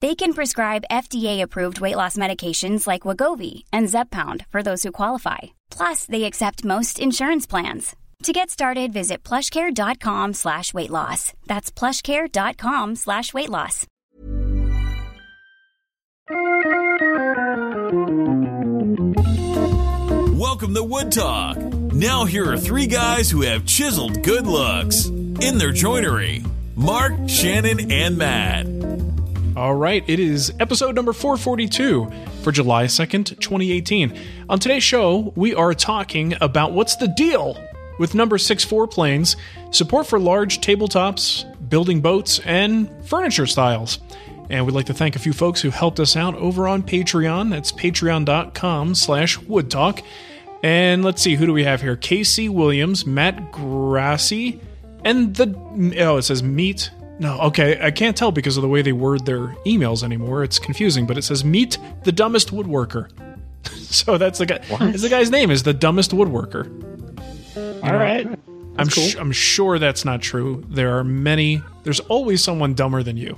They can prescribe FDA-approved weight loss medications like Wegovy and Zepbound for those who qualify. Plus, they accept most insurance plans. To get started, visit plushcare.com slash weight loss. That's plushcare.com slash weight loss. Welcome to Wood Talk. Now, here are three guys who have chiseled good looks in their joinery Marc, Shannon, and Matt. All right, it is episode number 442 for July 2nd, 2018. On today's show, we are talking about what's the deal with number 64 planes, support for large tabletops, building boats, and furniture styles. And we'd like to thank a few folks who helped us out over on Patreon. That's patreon.com slash woodtalk. And let's see, who do we have here? Casey Williams, Matt Grassi, and the, oh, it says meet no, okay, I can't tell because of the way they word their emails anymore. It's confusing, but it says meet the dumbest woodworker. so that's the guy. Is the guy's name is the dumbest woodworker. All right. I'm sh- I'm sure that's not true. There are many. There's always someone dumber than you.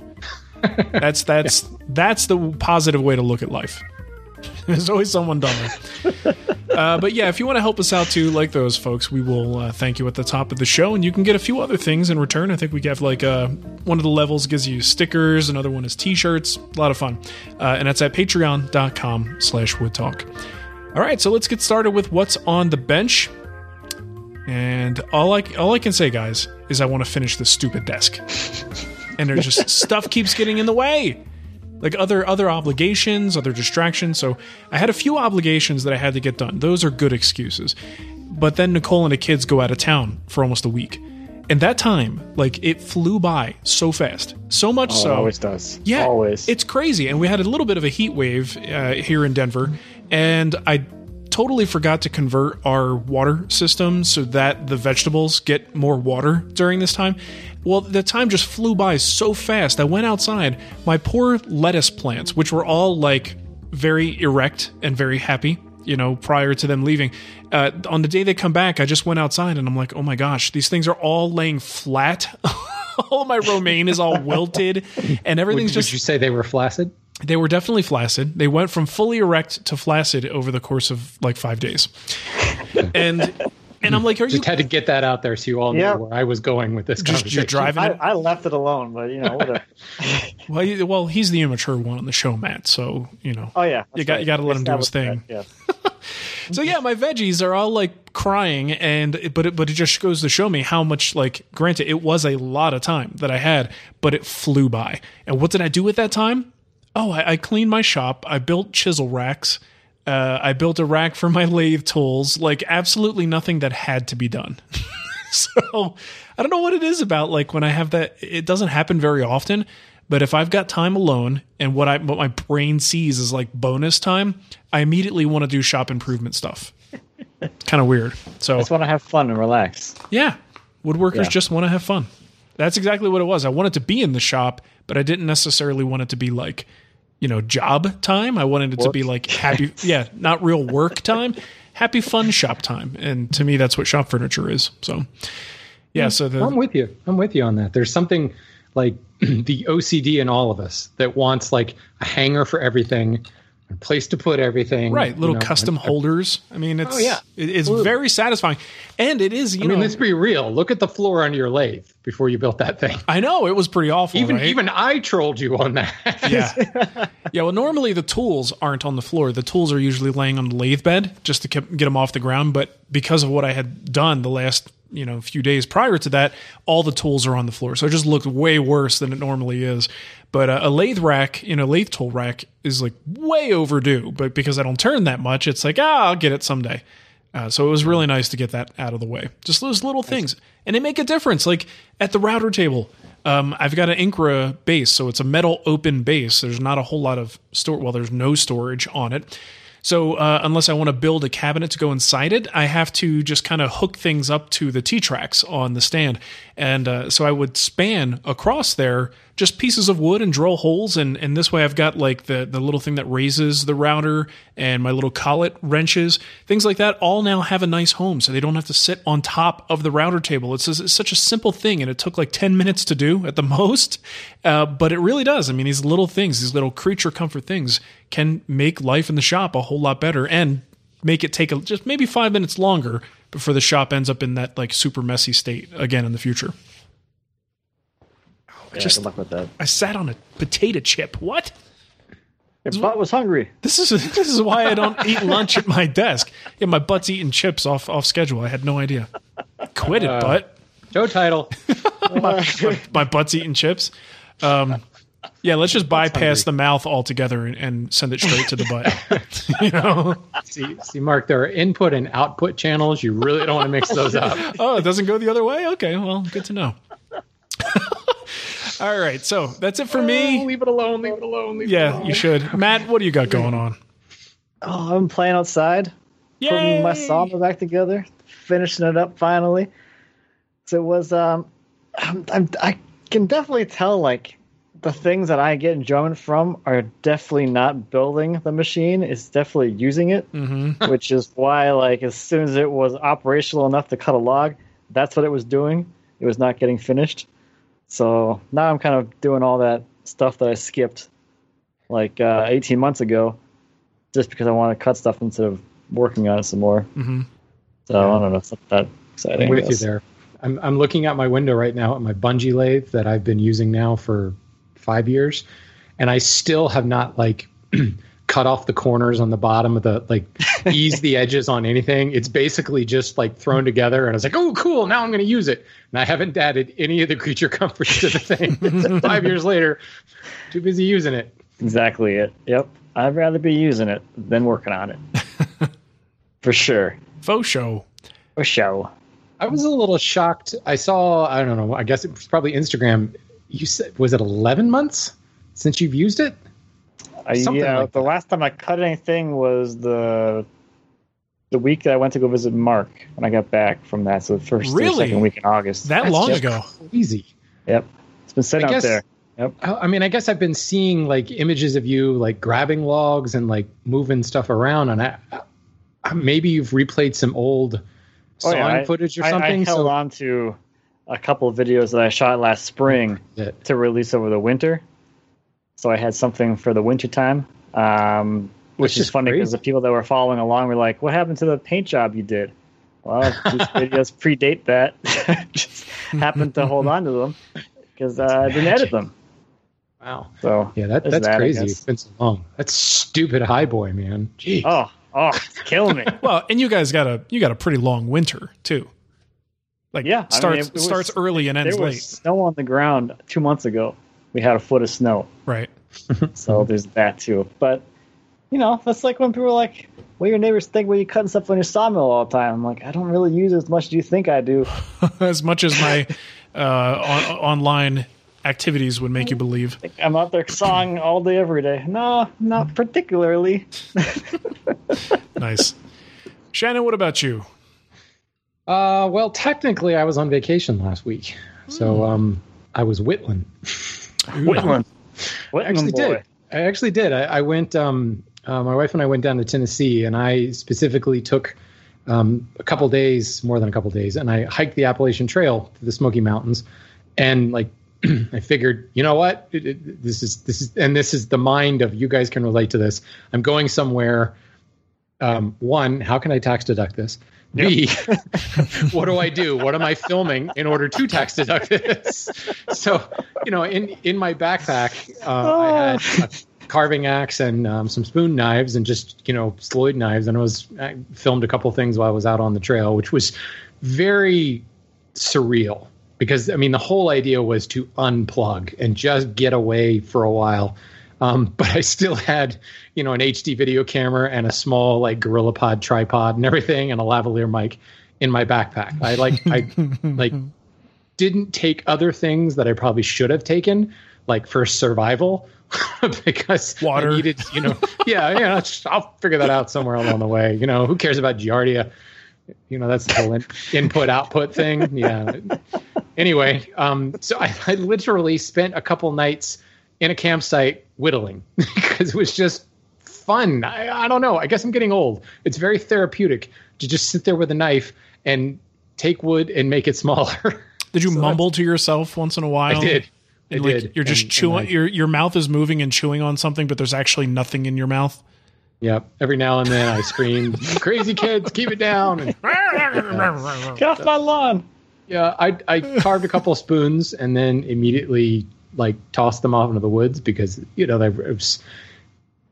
That's that's that's the positive way to look at life. There's always someone dumber. Uh, but yeah, if you want to help us out too, like those folks, we will uh, thank you at the top of the show, and you can get a few other things in return. I think we have like uh, one of the levels gives you stickers, another one is T-shirts, a lot of fun, uh, and that's at Patreon.com/slash Woodtalk. All right, so let's get started with what's on the bench. And all I all I can say, guys, is I want to finish this stupid desk. And there's just stuff keeps getting in the way like other other obligations, other distractions. So I had a few obligations that I had to get done. Those are good excuses. But then Nicole and the kids go out of town for almost a week. And that time, like it flew by so fast, so much Oh, so. it always does. Yeah, Always. It's crazy, and we had a little bit of a heat wave uh, here in Denver, and I totally forgot to convert our water system so that the vegetables get more water during this time. Well, the time just flew by so fast. I went outside. My poor lettuce plants, which were all like very erect and very happy, you know, prior to them leaving. Uh, on the day they come back, I just went outside and I'm like, oh my gosh, these things are all laying flat. all my romaine is all wilted, and Would, everything's would just you say they were flaccid? they were definitely flaccid. They went from fully erect to flaccid over the course of like five days. And and I'm like, are you Just had to get that out there so you all Yeah. know where I was going with this just you're conversation. driving I, it? I left it alone, but you know, whatever. Well, you- well, he's the immature one on the show, Matt. So you know. Oh yeah, You that's got- right. you gotta let him do his thing. that, Yeah. So yeah, my veggies are all like crying, and but it, but it just goes to show me how much like. Granted, it was a lot of time that I had, but it flew by. And what did I do with that time? Oh, I, I cleaned my shop. I built chisel racks. Uh, I built a rack for my lathe tools. Like absolutely nothing that had to be done. so I don't know what it is about like when I have that. It doesn't happen very often. But if I've got time alone and what I what my brain sees is like bonus time, I immediately want to do shop improvement stuff. It's kind of weird. So I Just want to have fun and relax. yeah, woodworkers Yeah. just want to have fun. That's exactly what it was. I wanted to be in the shop, but I didn't necessarily want it to be like, you know, job time. I wanted it to be like happy, yeah, not real work time, happy fun shop time. And to me, that's what shop furniture is. So, yeah. So the I'm with you. I'm with you on that. There's something like the OCD in all of us that wants like a hanger for everything, place to put everything. Right, little you know, custom and- uh, holders. I mean, oh, it's Oh, yeah. it- it's very satisfying, and it is. You I mean, let's be real. Look at the floor on your lathe before you built that thing. I know it was pretty awful. Even right? even I trolled you on that. yeah, yeah. Well, normally the tools aren't on the floor. The tools are usually laying on the lathe bed just to keep, get them off the ground. But because of what I had done the last you know few days prior to that, all the tools are on the floor. So it just looked way worse than it normally is. But uh, a lathe rack, you know, lathe tool rack is like way overdue. But because I don't turn that much, it's like ah, I'll get it someday. Uh, so it was really nice to get that out of the way. Just those little things, and they make a difference. Like at the router table, um, I've got an Incra base, so it's a metal open base. There's not a whole lot of store. Well, there's no storage on it. So uh, unless I want to build a cabinet to go inside it, I have to just kind of hook things up to the T tracks on the stand, and uh, so I would span across there just pieces of wood and drill holes, and and this way I've got like the the little thing that raises the router and my little collet wrenches, things like that, all now have a nice home, so they don't have to sit on top of the router table. It's, it's such a simple thing, and it took like ten minutes to do at the most, uh, but it really does. I mean, these little things, these little creature comfort things, can make life in the shop a whole lot better and make it take a, just maybe five minutes longer before the shop ends up in that like super messy state again in the future. Yeah, just- good luck with that. I sat on a potato chip. What? Your butt was hungry. This is this is why I don't eat lunch at my desk. Yeah, my butt's eating chips off off schedule. I had no idea. Quit it, butt. Joe title. My, my butt's eating chips. Um, yeah, let's just bypass the mouth altogether and, and send it straight to the butt. you know? see, see, Marc, there are input and output channels. You really don't want to mix those up. Oh, it doesn't go the other way. Okay, well, good to know. All right, so that's it for me. leave it alone. Leave it alone. Leave it Yeah, alone. you should. Matt, what do you got going on? Oh, I'm playing outside, putting my sawmill back together, finishing it up finally. So it was, um, I'm, I'm, I can definitely tell like the things that I get enjoyment from are definitely not building the machine. It's definitely using it, Mm-hmm. which is why like as soon as it was operational enough to cut a log, that's what it was doing. It was not getting finished. So now I'm kind of doing all that stuff that I skipped like uh, 18 months ago, just because I want to cut stuff instead of working on it some more. Mhm. So I don't know. It's not that exciting. I'm with you there. I'm, I'm looking out my window right now at my bungee lathe that I've been using now for five years, and I still have not like cut off the corners on the bottom of the like ease the edges on anything. It's basically just like thrown together, and I was like, oh, cool, now I'm going to use it. And I haven't added any of the creature comforts to the thing. five years later, too busy using it. Exactly it. Yep. I'd rather be using it than working on it. For sure. Faux show. For show. I was a little shocked. I saw, I don't know, I guess it was probably Instagram. You said, was it 11 months since you've used it? I, Something yeah, like the that. last time I cut anything was the the week that I went to go visit Marc when I got back from that. So the first Really? second week in August. That That's long ago. Easy. Yep. It's been sitting I out guess- there. Yep. I I mean, I guess I've been seeing like images of you like grabbing logs and like moving stuff around, and I, I maybe you've replayed some old Oh, sawing yeah, footage or I- something. I, held so on to a couple of videos that I shot last spring that- to release over the winter. So I had something for the winter time. Um, which is funny because the people that were following along were like, "What happened to the paint job you did?" Well, these videos predate that. Just happened to hold on to them because uh, I didn't edit them. wow. So Yeah, that, that's that, crazy. It's been so long. That's stupid high boy, man. Jeez. Oh, oh, it's killing me. Well, and you guys got a you got a pretty long winter too. Like Yeah, I mean, starts it was- starts early and ends there was late. snow on the ground two months ago. We had a foot of snow. Right. So there's that too. But you know, that's like when people are like, "What do your neighbors think when you cutting stuff on your sawmill all the time?" I'm like, I don't really use it as much as you think I do. as much as my uh, on, online activities would make you believe. I'm out there sawing all day, every day. No, not particularly. Nice. Shannon, what about you? Uh, well, technically, I was on vacation last week, Hmm. so um, I was whittling. I actually boy. did. I actually did. I, I went. Um, uh, my wife and I went down to Tennessee, and I specifically took um, a couple days, more than a couple days, and I hiked the Appalachian Trail to the Smoky Mountains, and like I figured, you know what, it, it, this is this is, and this is the mind of you guys can relate to this. I'm going somewhere. Um, one, how can I tax deduct this? B, what do I do? What am I filming in order to tax deduct this? So, you know, in in my backpack, uh, oh. I had a carving axe and um, some spoon knives and just you know Sloyd knives, and I was I filmed a couple things while I was out on the trail, which was very surreal because I mean the whole idea was to unplug and just get away for a while. Um, but I still had, you know, an HD video camera and a small like GorillaPod tripod and everything and a lavalier mic in my backpack. I like I like didn't take other things that I probably should have taken, like for survival, because water I needed, you know, yeah, yeah. I'll figure that out somewhere along the way. You know, who cares about Giardia? You know, that's the whole in, input output thing. Yeah. Anyway, um, so I, I literally spent a couple nights in a campsite whittling because it was just fun. I, I, don't know. I guess I'm getting old. It's very therapeutic to just sit there with a knife and take wood and make it smaller. Did you so mumble to yourself once in a while? I did. I like did. You're just and, chewing. And I, your your mouth is moving and chewing on something, but there's actually nothing in your mouth. Yep. Every now and then I scream, "Crazy kids, keep it down!" And, Get off uh, my lawn. Yeah, I I carved a couple of spoons and then immediately like toss them off into the woods because you know they was,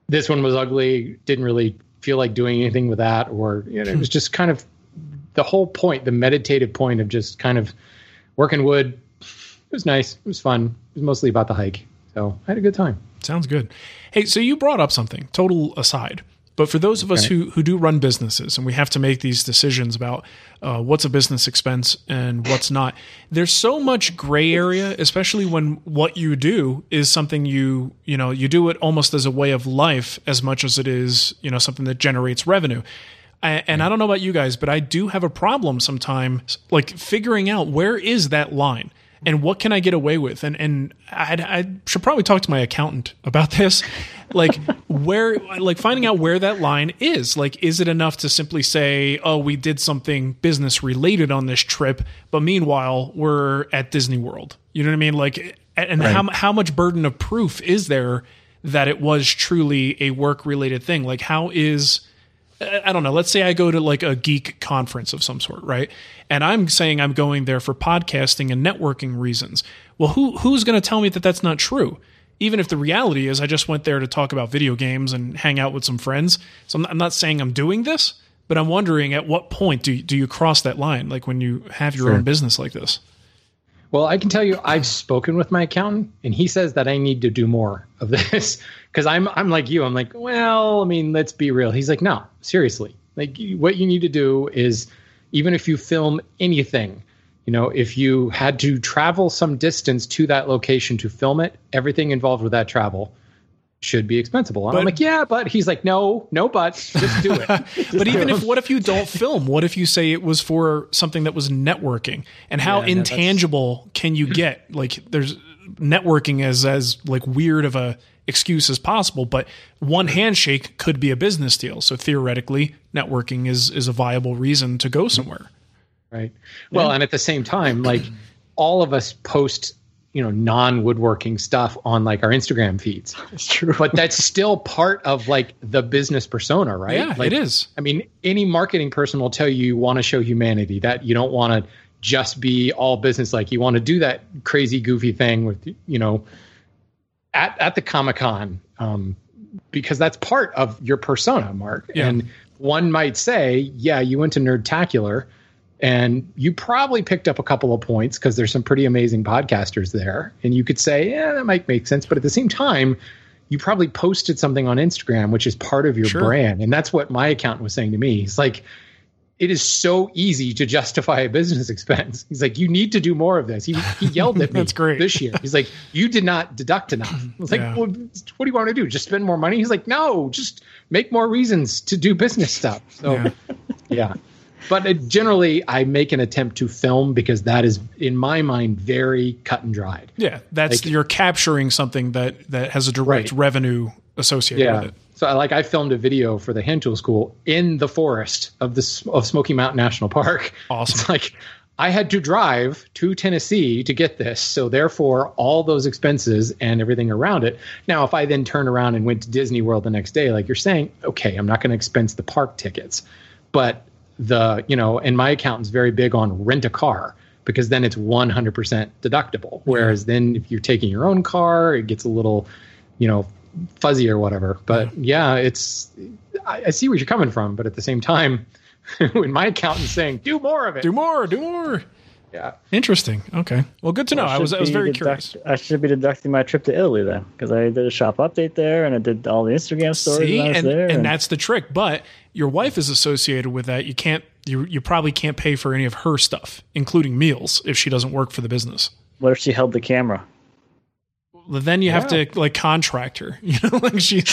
this one was ugly. Didn't really feel like doing anything with that, or you know, it was hmm. just kind of the whole point, the meditative point of just kind of working wood. It was nice. It was fun. It was mostly about the hike, so I had a good time. Sounds good. Hey, so you brought up something, total aside. But for those of us who, who do run businesses and we have to make these decisions about uh, what's a business expense and what's not, there's so much gray area, especially when what you do is something you, you know, you do it almost as a way of life as much as it is, you know, something that generates revenue. And I don't know about you guys, but I do have a problem sometimes, like figuring out where is that line and what can I get away with? And and i I should probably talk to my accountant about this, like where, like finding out where that line is. Like, is it enough to simply say, "Oh, we did something business related on this trip," but meanwhile we're at Disney World. You know what I mean? Like, and right. how how much burden of proof is there that it was truly a work related thing? Like, how is I don't know. Let's say I go to like a geek conference of some sort, right? And I'm saying I'm going there for podcasting and networking reasons. Well, who who's going to tell me that that's not true? Even if the reality is I just went there to talk about video games and hang out with some friends. So I'm not, I'm not saying I'm doing this, but I'm wondering at what point do do you cross that line? Like when you have your sure. own business like this. Well, I can tell you, I've spoken with my accountant, and he says that I need to do more of this because I'm I'm like you. I'm like, well, I mean, let's be real. He's like, no, seriously. Like, what you need to do is, even if you film anything, you know, if you had to travel some distance to that location to film it, everything involved with that travel should be expensible. And but, I'm like, yeah, but he's like, no, no, but just do it. Just but even if, what if you don't film? What if you say it was for something that was networking? And how yeah, intangible no, can you get? Like, there's networking as as like weird of a excuse as possible, but one handshake could be a business deal. So theoretically, networking is is a viable reason to go mm-hmm. somewhere. Right. Well, yeah. and at the same time, like all of us post you know non woodworking stuff on like our Instagram feeds. It's true, but that's still part of like the business persona, right? Yeah, like, it is. I mean, any marketing person will tell you you want to show humanity that you don't want to just be all business. Like you want to do that crazy goofy thing with you know at at the Comic Con um, because that's part of your persona, Marc. Yeah. And one might say, yeah, you went to Nerdtacular and you probably picked up a couple of points because there's some pretty amazing podcasters there. And you could say, yeah, that might make sense. But at the same time, you probably posted something on Instagram, which is part of your sure. brand. And that's what my accountant was saying to me. He's like, it is so easy to justify a business expense. He's like, you need to do more of this. He, he yelled at me That's great. this year. He's like, you did not deduct enough. I was like, yeah. well, what do you want to do? Just spend more money? He's like, no, just make more reasons to do business stuff. So, yeah. yeah but generally i make an attempt to film because that is in my mind very cut and dried yeah that's like, you're capturing something that that has a direct right. revenue associated yeah. with it so I, like i filmed a video for the hand tool school in the forest of the of smoky mountain national park awesome it's like I had to drive to Tennessee to get this. So therefore, all those expenses and everything around it. Now, if I then turn around and went to Disney World the next day, like you're saying, okay, I'm not going to expense the park tickets, but the you know, and my accountant's very big on rent a car because then it's 100% deductible. Whereas then if you're taking your own car, it gets a little, you know, fuzzy or whatever. But yeah, it's I, I see where you're coming from, but at the same time when my accountant's saying, "Do more of it." Do more. Do more. Yeah. Interesting. Okay. Well, good to know. Well, I was I was very be curious. I should be deducting my trip to Italy then, because I did a shop update there and I did all the Instagram stories See, when I was and, there. and that's the trick. But your wife is associated with that. You can't. You you probably can't pay for any of her stuff, including meals, if she doesn't work for the business. what if she held the camera? Then you have to like contract her. You know, like she.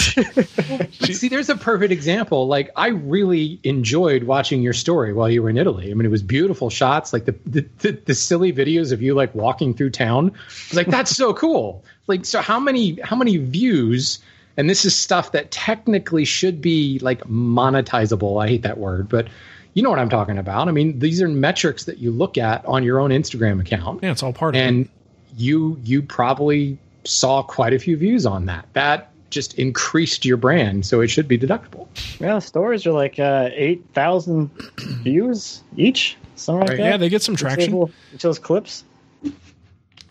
But see, there's a perfect example. Like, I really enjoyed watching your story while you were in Italy. I mean, it was beautiful shots, like the the, the, the silly videos of you like walking through town. I was like, that's so cool. Like, so how many how many views? And this is stuff that technically should be like monetizable. I hate that word, but you know what I'm talking about. I mean, these are metrics that you look at on your own Instagram account. Yeah, it's all part of it. and you you probably saw quite a few views on that. That just increased your brand, so it should be deductible. Yeah, stories are like uh, eight thousand views each, something like Right. that. Yeah, they get some traction. little- Each those clips.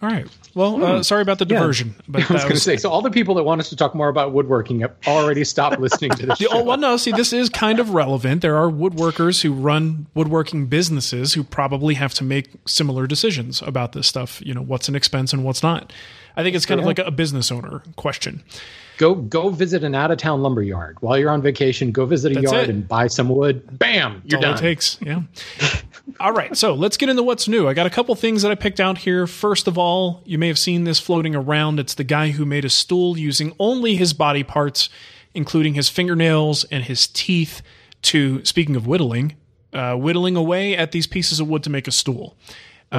All right. Well, uh, sorry about the Yeah. diversion, but Hmm. I was that going to say, so all the people that want us to talk more about woodworking have already stopped listening to this. The, oh, well, no. See, this is kind of relevant. There are woodworkers who run woodworking businesses who probably have to make similar decisions about this stuff. You know, what's an expense and what's not. I think it's kind of like a business owner question. Go go visit an out of town lumber yard while you're on vacation. Go visit a That's yard it. and buy some wood. Bam, you're That's all done. it takes. Yeah. all right. So let's get into what's new. I got a couple things that I picked out here. First of all, you may have seen this floating around. It's the guy who made a stool using only his body parts, including his fingernails and his teeth, to, speaking of whittling, uh, whittling away at these pieces of wood to make a stool.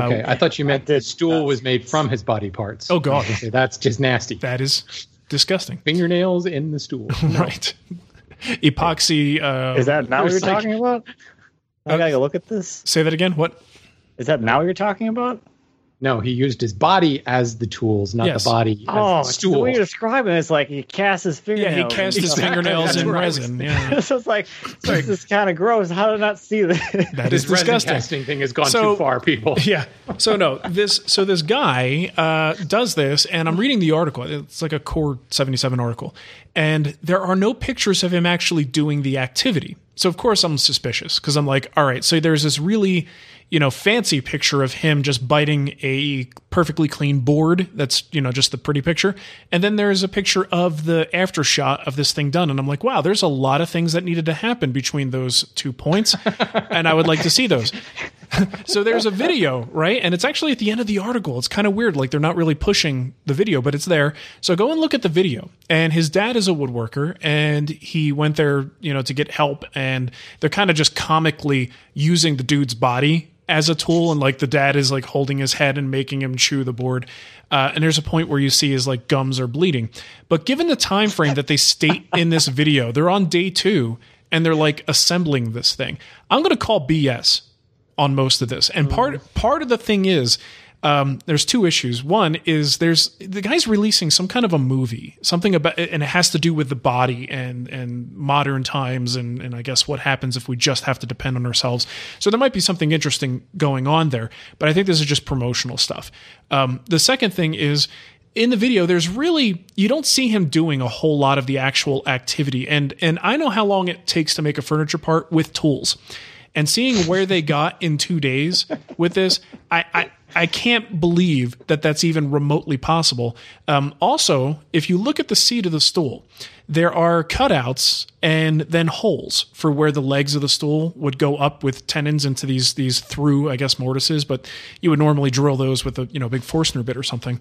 Okay, I thought you meant the did stool was made from his body parts. Oh, God. Okay, that's just nasty. That is disgusting. Fingernails in the stool. Right. Epoxy. Uh, Is that now what you're like- talking about? I gotta go look at this. Say that again. What? Is that now what you're talking about? No, he used his body as the tools, not Yes. the body Oh, the the stool. way you're describing it, it's like he cast his Yeah, he cast his Exactly. fingernails in what I was resin. Yeah. so it's like this is kind of gross. How did I not see that? That is This resin disgusting. casting thing has gone So- too far, people. yeah. So no, this so this guy uh, does this, and I'm reading the article. It's like a Core 77 article, and there are no pictures of him actually doing the activity. So of course I'm suspicious because I'm like, all right. So there's this really, you know, fancy picture of him just biting a perfectly clean board. That's you know just the pretty picture, and then there's a picture of the after shot of this thing done, and I'm like, wow, there's a lot of things that needed to happen between those two points, and I would like to see those so there's a video, right? And it's actually at the end of the article. It's kind of weird. Like they're not really pushing the video, but it's there. So go and look at the video. And his dad is a woodworker and he went there, you know, to get help. And they're kind of just comically using the dude's body as a tool. And like the dad is like holding his head and making him chew the board. Uh, and there's a point where you see his like gums are bleeding. But given the time frame that they state in this video, they're on day two and they're like assembling this thing. I'm going to call BS on most of this. And part part of the thing is um, there's two issues. One is there's the guy's releasing some kind of a movie, something about, and it has to do with the body and and modern times, and and I guess what happens if we just have to depend on ourselves. So there might be something interesting going on there, but I think this is just promotional stuff. Um, the second thing is in the video there's really you don't see him doing a whole lot of the actual activity and and I know how long it takes to make a furniture part with tools and seeing where they got in 2 days with this I I I can't believe that that's even remotely possible. Um, also, if you look at the seat of the stool, there are cutouts and then holes for where the legs of the stool would go up with tenons into these these through, I guess, mortises. But you would normally drill those with a you know big Forstner bit or something.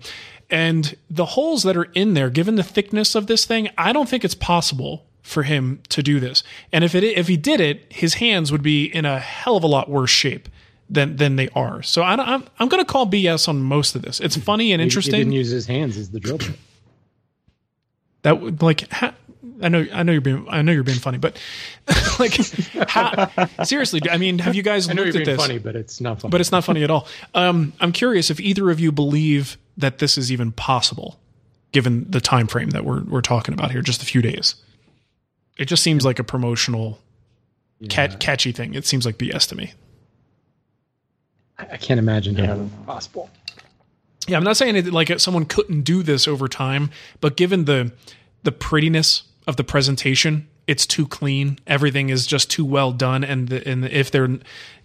And the holes that are in there, given the thickness of this thing, I don't think it's possible for him to do this. And if it if he did it, his hands would be in a hell of a lot worse shape than than they are. So I, don't- I'm I'm going to call BS on most of this. It's funny and He- He interesting. didn't use his hands as the drill bit. that would like ha, I know, I know you're being, I know you're being funny, but like, how, seriously, I mean, have you guys I know looked you're at being this? funny, but it's not funny. But it's not funny at all. Um, I'm curious if either of you believe that this is even possible, given the time frame that we're we're talking about here, just a few days. It just seems like a promotional, cat, catchy thing. It seems like BS to me. I I can't imagine how it's possible. Yeah, I'm not saying it like someone couldn't do this over time, but given the the prettiness of the presentation, it's too clean. Everything is just too well done, and the, and if they're,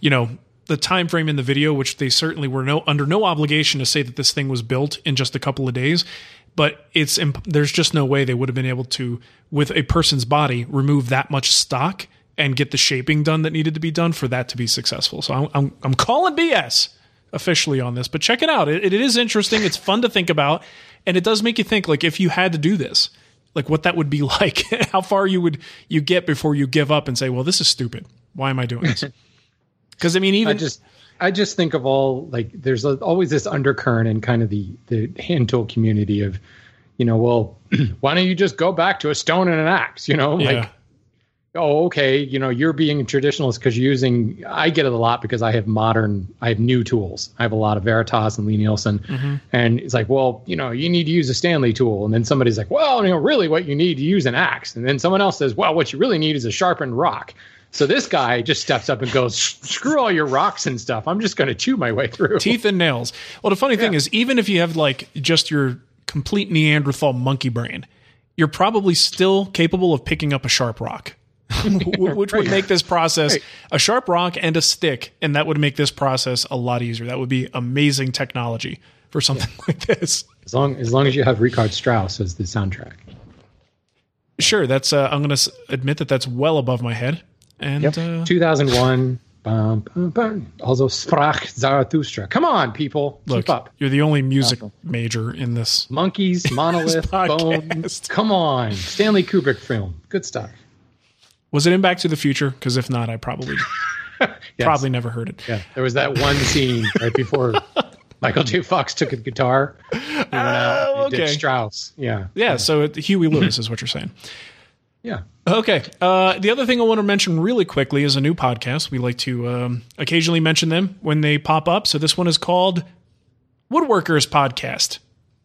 you know, the time frame in the video, which they certainly were no under no obligation to say that this thing was built in just a couple of days, but it's imp- there's just no way they would have been able to with a person's body remove that much stock and get the shaping done that needed to be done for that to be successful. So I'm I'm, I'm calling BS officially on this, but check it out. It, it is interesting. It's fun to think about, and it does make you think like if you had to do this, like what that would be like, how far you would you get before you give up and say, well, this is stupid. Why am I doing this? Because I mean, even I just I just think of all like there's a, always this undercurrent in kind of the the hand tool community of, you know, well, why don't you just go back to a stone and an axe? You know, yeah. Oh okay, you know, you're being traditionalist because you're using. I get it a lot because I have modern, I have new tools. I have a lot of Veritas and Lie-Nielsen, Mm-hmm. and it's like, well, you know, you need to use a Stanley tool, and then somebody's like, well, you know, really, what you need to use an axe, and then someone else says, well, what you really need is a sharpened rock. So this guy just steps up and goes, screw all your rocks and stuff. I'm just going to chew my way through. teeth and nails. Well, the funny thing is, even if you have like just your complete Neanderthal monkey brain, you're probably still capable of picking up a sharp rock. which would make this process a sharp rock and a stick, and that would make this process a lot easier. That would be amazing technology for something like this. As long as long as you have Richard Strauss as the soundtrack. Sure, that's. Uh, I'm going to admit that that's well above my head. And uh, 2001. Bum, bum, bum. Also sprach Zarathustra. Come on, people, look, keep up. you're the only music major in this. Monkeys, monolith, Bones. Come on, Stanley Kubrick film. Good stuff. Was it in Back to the Future? Because if not, I probably Yes. probably never heard it. Yeah, there was that one scene right before Michael J. Fox took a guitar. He went out and did okay. Strauss. Yeah, Yeah, so it, Huey Lewis is what you're saying. yeah. Okay. Uh, the other thing I want to mention really quickly is a new podcast. We like to um, occasionally mention them when they pop up. So this one is called Woodworkers Podcast.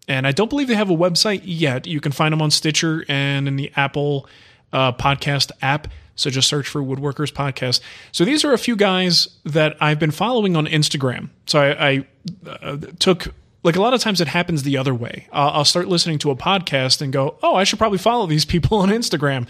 And I don't believe they have a website yet. You can find them on Stitcher and in the Apple uh, podcast app. So just search for Woodworkers Podcast. So these are a few guys that I've been following on Instagram. So I, I uh, took like a lot of times it happens the other way. Uh, I'll start listening to a podcast and go, "Oh, I should probably follow these people on Instagram."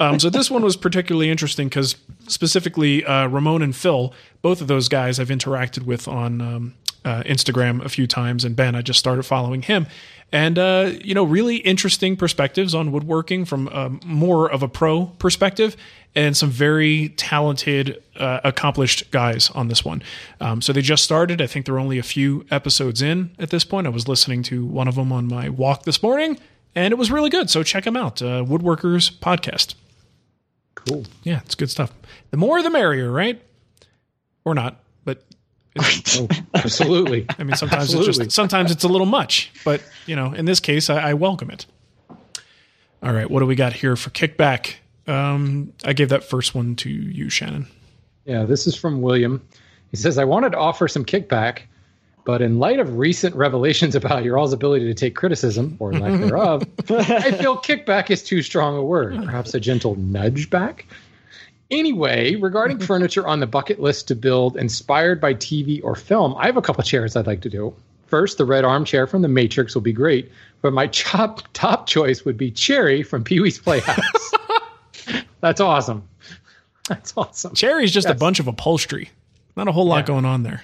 Um, so this one was particularly interesting because specifically uh, Ramon and Phil, both of those guys I've interacted with on um, uh, Instagram a few times, and Ben, I just started following him, and uh, you know, really interesting perspectives on woodworking from um, more of a pro perspective, and some very talented, uh, accomplished guys on this one. Um, so they just started. I think they're only a few episodes in at this point. I was listening to one of them on my walk this morning, and it was really good. So check them out, uh, Woodworkers Podcast. Cool. Yeah, it's good stuff. The more, the merrier, right? Or not, but Oh, absolutely. I mean, sometimes it's just sometimes it's a little much, but you know, in this case, I, I welcome it. All right, what do we got here for kickback? Um, I gave that first one to you, Shannon. Yeah, this is from William. He says, I wanted to offer some kickback, but in light of recent revelations about your all's ability to take criticism, or lack thereof, I feel kickback is too strong a word. Perhaps a gentle nudge back? Anyway, regarding furniture on the bucket list to build inspired by TV or film, I have a couple chairs I'd like to do. First, the red armchair from The Matrix will be great, but my top, top choice would be Chairry from Pee Wee's Playhouse. That's awesome. That's awesome. Chairry's just a bunch of upholstery. Not a whole lot Yeah. going on there.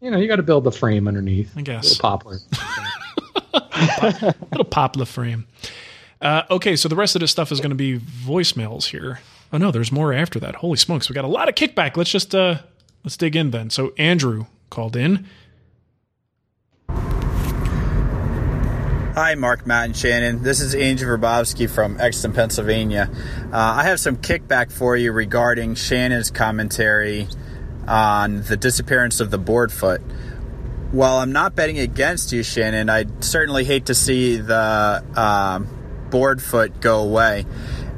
You know, you got to build the frame underneath. I guess. Little poplar. Little poplar frame. Uh, okay, so the rest of this stuff is going to be voicemails here. Oh no, there's more after that. Holy smokes, we got a lot of kickback. Let's just uh, let's dig in then. So Andrew called in. Hi, Marc, Matt, and Shannon. This is Angel Verbowski from Exton, Pennsylvania. Uh, I have some kickback for you regarding Shannon's commentary on the disappearance of the board foot. While I'm not betting against you, Shannon, I'd certainly hate to see the um, board foot go away.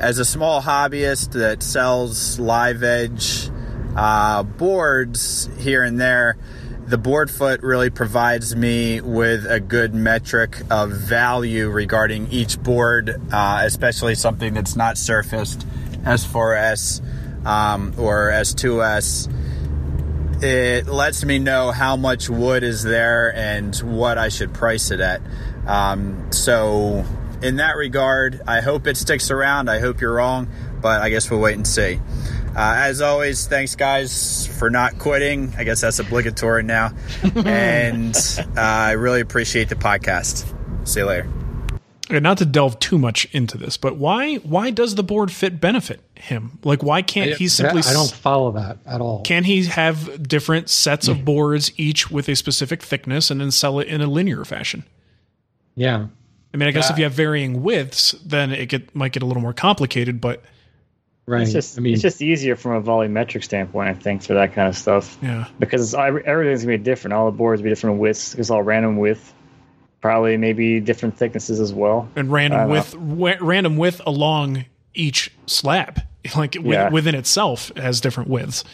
As a small hobbyist that sells live edge uh, boards here and there, the board foot really provides me with a good metric of value regarding each board, uh, especially something that's not surfaced S4S um, or S2S. It lets me know how much wood is there and what I should price it at. Um, so, in that regard, I hope it sticks around. I hope you're wrong, but I guess we'll wait and see. Uh, as always, thanks guys for not quitting. I guess that's obligatory now. and uh, I really appreciate the podcast. See you later. And not to delve too much into this, but why why does the board fit benefit him? Like why can't he simply I don't follow that at all. Can he have different sets of boards each with a specific thickness and then sell it in a linear fashion? Yeah. I mean, I guess Yeah. if you have varying widths, then it get, might get a little more complicated, but Right. It's just I mean, it's just easier from a volumetric standpoint, I think, for that kind of stuff. yeah. Because I, everything's gonna be different. All the boards be different widths. It's all random width. Probably maybe different thicknesses as well. And random width wa- random width along each slab. Like with, Yeah. within itself has different widths.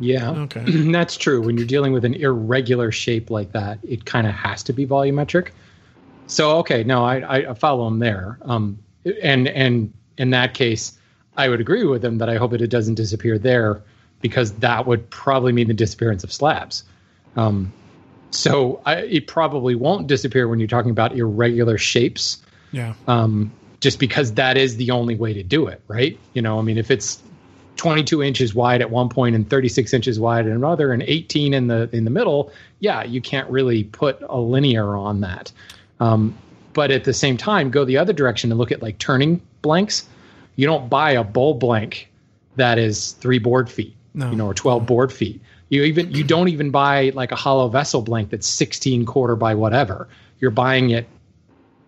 yeah. Okay. That's true. When you're dealing with an irregular shape like that, it kind of has to be volumetric. So okay, no, I, I follow him there. Um, and and in that case, I would agree with him that I hope that it doesn't disappear there because that would probably mean the disappearance of slabs. Um, so I, it probably won't disappear when you're talking about irregular shapes Yeah. um, just because that is the only way to do it, right? You know, I mean, if it's 22 inches wide at one point and 36 inches wide at another, and 18 in the in the middle, yeah, you can't really put a linear on that. Um, but at the same time, go the other direction and look at like turning blanks. You don't buy a bowl blank that is three board feet, No. you know, or 12 board feet. You even you don't even buy like a hollow vessel blank that's 16 quarter by whatever. You're buying it.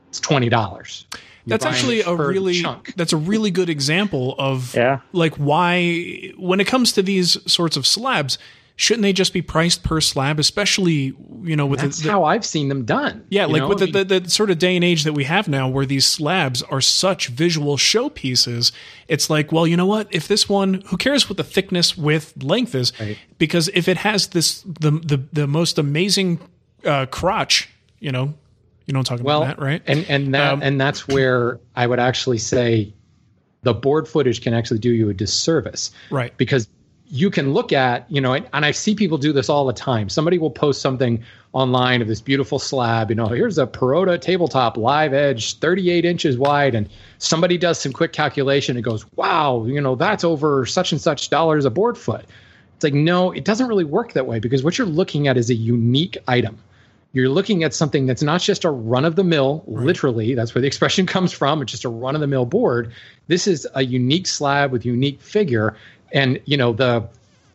It's twenty dollars. That's actually a really chunk. that's a really good example of Yeah. like why when it comes to these sorts of slabs, shouldn't they just be priced per slab, especially you know with That's the, the how I've seen them done. yeah, like know? with the, the, the sort of day and age that we have now, where these slabs are such visual showpieces, it's like, well, you know what? If this one, who cares what the thickness, width, length is? Right. Because if it has this the the, the most amazing uh, crotch, you know, you don't talk well, about that, right? And and that Um, and that's where I would actually say the board footage can actually do you a disservice. Right. Because you can look at, you know, and, and I see people do this all the time. Somebody will post something online of this beautiful slab, you know, here's a Parota tabletop live edge, 38 inches wide. And somebody does some quick calculation and goes, wow, you know, that's over such and such dollars a board foot. It's like, no, it doesn't really work that way because what you're looking at is a unique item. You're looking at something that's not just a run of the mill, literally, that's where the expression comes from. It's just a run of the mill board. This is a unique slab with unique figure. And, you know, the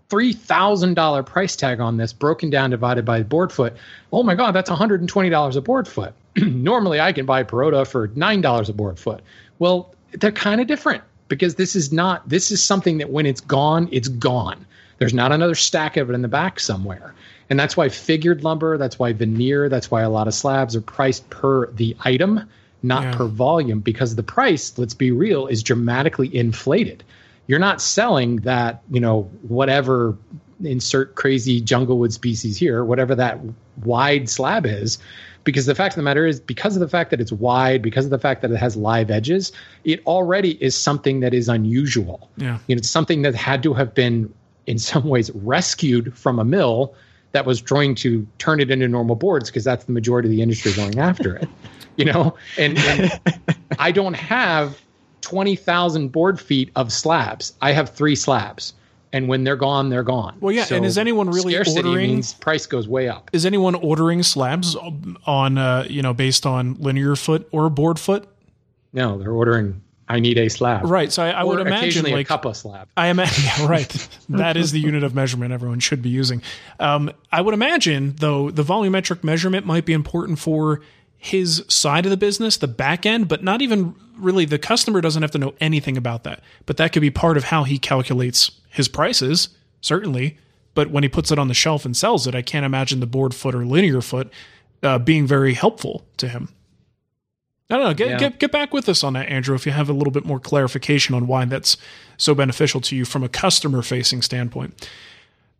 $3,000 price tag on this broken down divided by board foot. Oh my God, that's $120 a board foot. Normally I can buy Parota for $9 a board foot. Well, they're kind of different because this is not, this is something that when it's gone, it's gone. There's not another stack of it in the back somewhere. And that's why figured lumber, that's why veneer, that's why a lot of slabs are priced per the item, not Yeah. per volume, because the price, let's be real, is dramatically inflated. You're not selling that, you know, whatever insert crazy junglewood species here, whatever that wide slab is, because the fact of the matter is, because of the fact that it's wide, because of the fact that it has live edges, it already is something that is unusual. Yeah. You know, it's something that had to have been, in some ways, rescued from a mill that was trying to turn it into normal boards because that's the majority of the industry going after it. You know, and, and I don't have twenty thousand board feet of slabs. I have three slabs, and when they're gone, they're gone. Well, yeah, and is anyone really scarcity ordering- means price goes way up? Is anyone ordering slabs on uh, you know based on linear foot or board foot? No, they're ordering. I need a slab. Right. So I, I would imagine like a cup of slab. I imagine, yeah, right. that is the unit of measurement everyone should be using. Um, I would imagine, though, the volumetric measurement might be important for his side of the business, the back end, but not even really the customer doesn't have to know anything about that. But that could be part of how he calculates his prices, certainly. But when he puts it on the shelf and sells it, I can't imagine the board foot or linear foot uh, being very helpful to him. No, no, get, Yeah. get get back with us on that, Andrew. If you have a little bit more clarification on why that's so beneficial to you from a customer facing standpoint.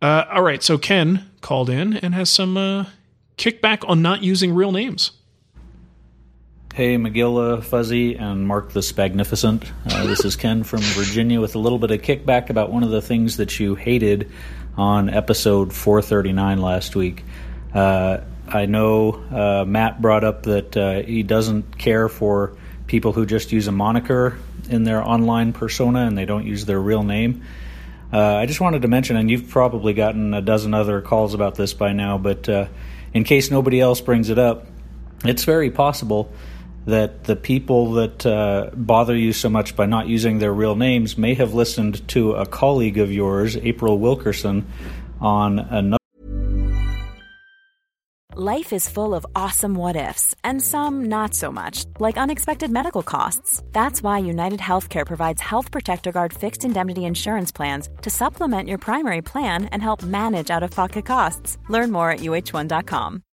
Uh, all right, so Ken called in and has some uh, kickback on not using real names. Hey, McGilla, Fuzzy, and Marc the Spagnificent. Uh, this is Ken from Virginia with a little bit of kickback about one of the things that you hated on episode 439 last week. Uh, I know uh, Matt brought up that uh, he doesn't care for people who just use a moniker in their online persona and they don't use their real name. Uh, I just wanted to mention, and you've probably gotten a dozen other calls about this by now, but uh, in case nobody else brings it up, it's very possible that the people that uh, bother you so much by not using their real names may have listened to a colleague of yours, April Wilkerson, on another. Life is full of awesome what ifs, and some not so much, like unexpected medical costs. That's why United Healthcare provides Health Protector Guard fixed indemnity insurance plans to supplement your primary plan and help manage out of pocket costs. Learn more at uh1.com.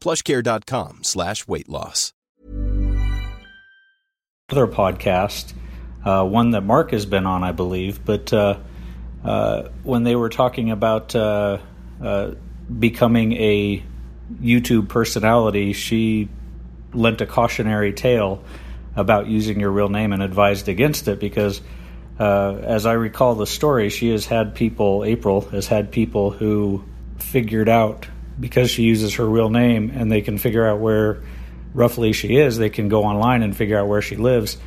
plushcare.com slash weight loss. other podcast, uh, one that Marc has been on, I believe. But uh, uh, when they were talking about uh, uh, becoming a YouTube personality, she lent a cautionary tale about using your real name and advised against it because. Uh, as I recall the story, she has had people, April has had people who figured out because she uses her real name and they can figure out where roughly she is, they can go online and figure out where she lives.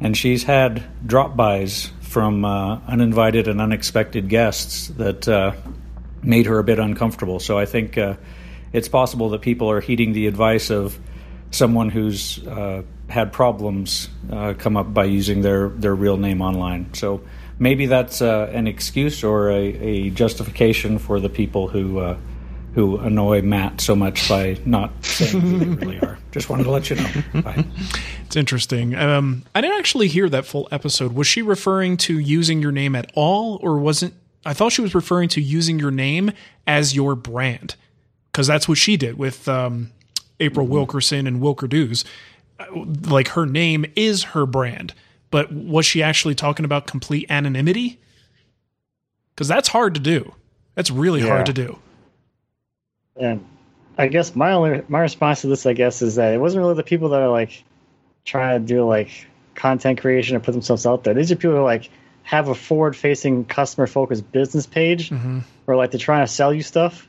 And she's had drop bys from uh, uninvited and unexpected guests that uh, made her a bit uncomfortable. So I think uh, it's possible that people are heeding the advice of someone who's uh, had problems uh, come up by using their, their real name online. So maybe that's uh, an excuse or a, a justification for the people who who annoy Matt so much by not saying who they really are. Just wanted to let you know. Bye. It's interesting. Um, I didn't actually hear that full episode. Was she referring to using your name at all, or wasn't? I thought she was referring to using your name as your brand, because that's what she did with um, April Wilkerson and Wilker Do's. Like her name is her brand, but was she actually talking about complete anonymity? Because that's hard to do. That's really Yeah. hard to do. And I guess my only my response to this, I guess, is that it wasn't really the people that are like trying to do like content creation and put themselves out there. These are people who like have a forward facing customer focused business page mm-hmm. or like they're trying to sell you stuff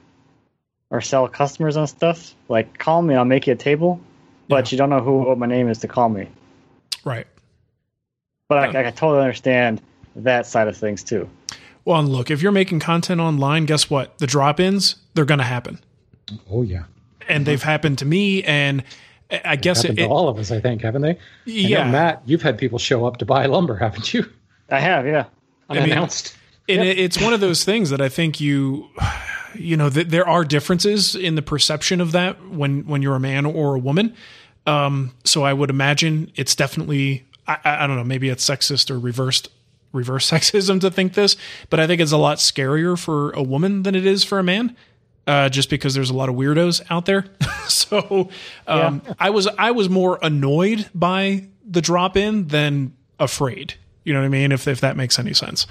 or sell customers on stuff. Like call me, I'll make you a table, but you don't know who what my name is to call me. Right. But I, I totally understand that side of things too. Well, and look, if you're making content online, guess what? The drop ins, they're going to happen. Oh yeah, And they've happened to me. And I I guess happened it, to all of us, I think, haven't they? Yeah. Matt, you've had people show up to buy lumber, haven't you? I have, yeah. i mean, Unannounced. and it's one of those things that I think you, you know, that there are differences in the perception of that when when you're a man or a woman. Um, so I would imagine it's definitely I, I I don't know maybe it's sexist or reversed reverse sexism to think this, but I think it's a lot scarier for a woman than it is for a man. Uh, just because there's a lot of weirdos out there, so um, I was I was more annoyed by the drop in than afraid. You know what I mean? If if that makes any sense.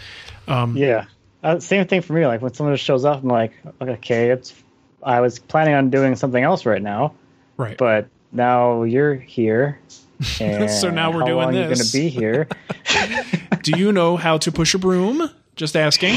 Um, Yeah. Uh, same thing for me. Like when someone just shows up, I'm like, okay, it's. I was planning on doing something else right now, Right. but now you're here. And So now we're how doing this. going to be here? Do you know how to push a broom? Just asking.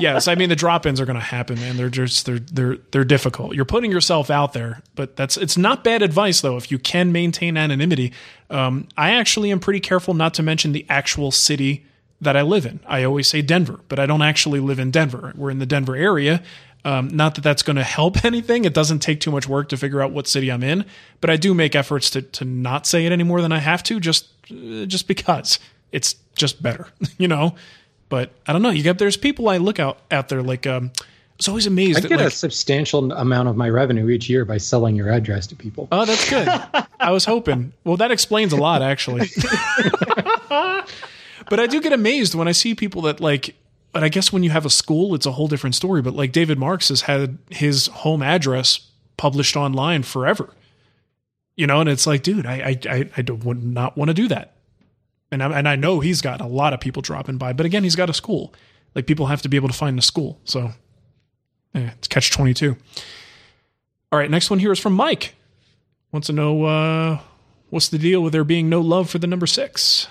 Yes, I mean the drop-ins are going to happen, man. They're just they're they're they're difficult. You're putting yourself out there, but that's it's not bad advice though. If you can maintain anonymity, um, I actually am pretty careful not to mention the actual city that I live in. I always say Denver, but I don't actually live in Denver. We're in the Denver area. Um, not that that's going to help anything. It doesn't take too much work to figure out what city I'm in, but I do make efforts to to not say it any more than I have to, just uh, just because it's just better, you know. But I don't know. You get there's people I look out out there like um, I was always amazed. I get like, a substantial amount of my revenue each year by selling your address to people. Oh, that's good. I was hoping. Well, that explains a lot, actually. but I do get amazed when I see people that like. But I guess when you have a school, it's a whole different story. But like David Marks has had his home address published online forever, you know, and it's like, dude, I I I, I would not want to do that. And I, and I know he's got a lot of people dropping by, but again, he's got a school. Like people have to be able to find the school, so eh, it's catch twenty two. All right, next one here is from Mike. Wants to know uh, what's the deal with there being no love for the number six.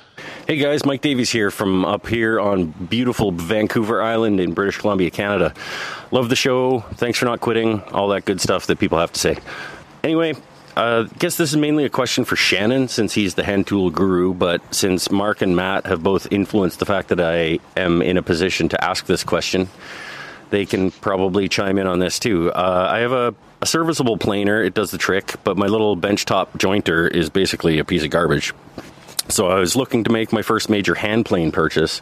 Hey guys, Mike Davies here from up here on beautiful Vancouver Island in British Columbia, Canada. Love the show. Thanks for not quitting. All that good stuff that people have to say. Anyway, I uh, guess this is mainly a question for Shannon since he's the hand tool guru, but since Marc and Matt have both influenced the fact that I am in a position to ask this question, they can probably chime in on this too. Uh, I have a, a serviceable planer, it does the trick, but my little benchtop jointer is basically a piece of garbage. So I was looking to make my first major hand plane purchase,